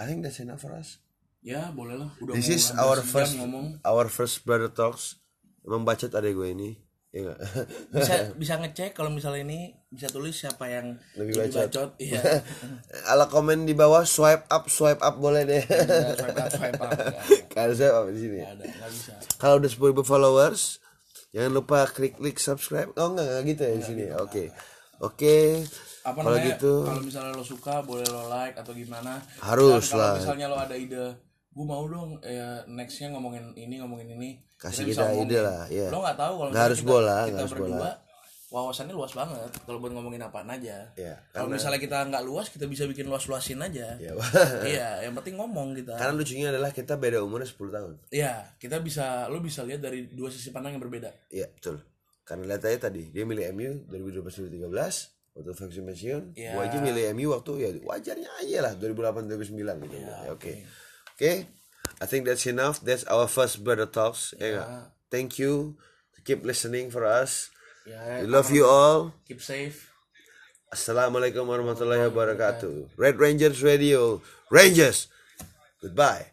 I think that's enough for us.
ya boleh lah udah
This is our first
ngomong
our first brother talks. Emang bacot adek gue ini. Iya nggak?
bisa bisa ngecek kalau misalnya ini bisa tulis siapa yang
Lebih bacot.
bacot iya
Ala komen di bawah swipe up swipe up boleh deh.
Nggak, swipe up swipe up
Kalau swipe up di sini.
ada bisa
Kalau udah 10.000 followers, jangan lupa klik klik subscribe. Oh enggak, enggak gitu ya di sini. Oke. Oke.
apa
Kalau
namanya
gitu
kalau misalnya lo suka boleh lo like atau gimana
Harus
Dan kalau
lah.
misalnya lo ada ide gue mau dong ya nextnya ngomongin ini ngomongin ini
Kasih
bisa
kita ide lah, iya.
lo nggak tahu kalau
harus
kita,
bola,
kita
harus
berdua
bola.
wawasannya luas banget kalau buat ngomongin apaan aja
Ya,
kalau
karena-
misalnya kita nggak luas kita bisa bikin luas luasin aja
Ya,
iya yang penting ngomong kita
Karena lucunya adalah kita beda umurnya 10 tahun.
Iya, kita bisa lo bisa lihat dari dua sisi pandang yang berbeda.
Iya, betul. Karena lihat aja tadi, dia milih MU 2012-2013 waktu Ferguson pensiun.
Iya.
Gua aja milih MU waktu ya wajarnya aja lah 2008-2009 gitu.
Iya,
Ya, Oke. Oke. I think that's enough. That's our first brother talks. Ya
Iya.
nggak? Thank you. Keep listening for us.
Ya,
We love you all.
keep safe.
Assalamualaikum warahmatullahi wabarakatuh. Red Rangers Radio. Rangers. Goodbye.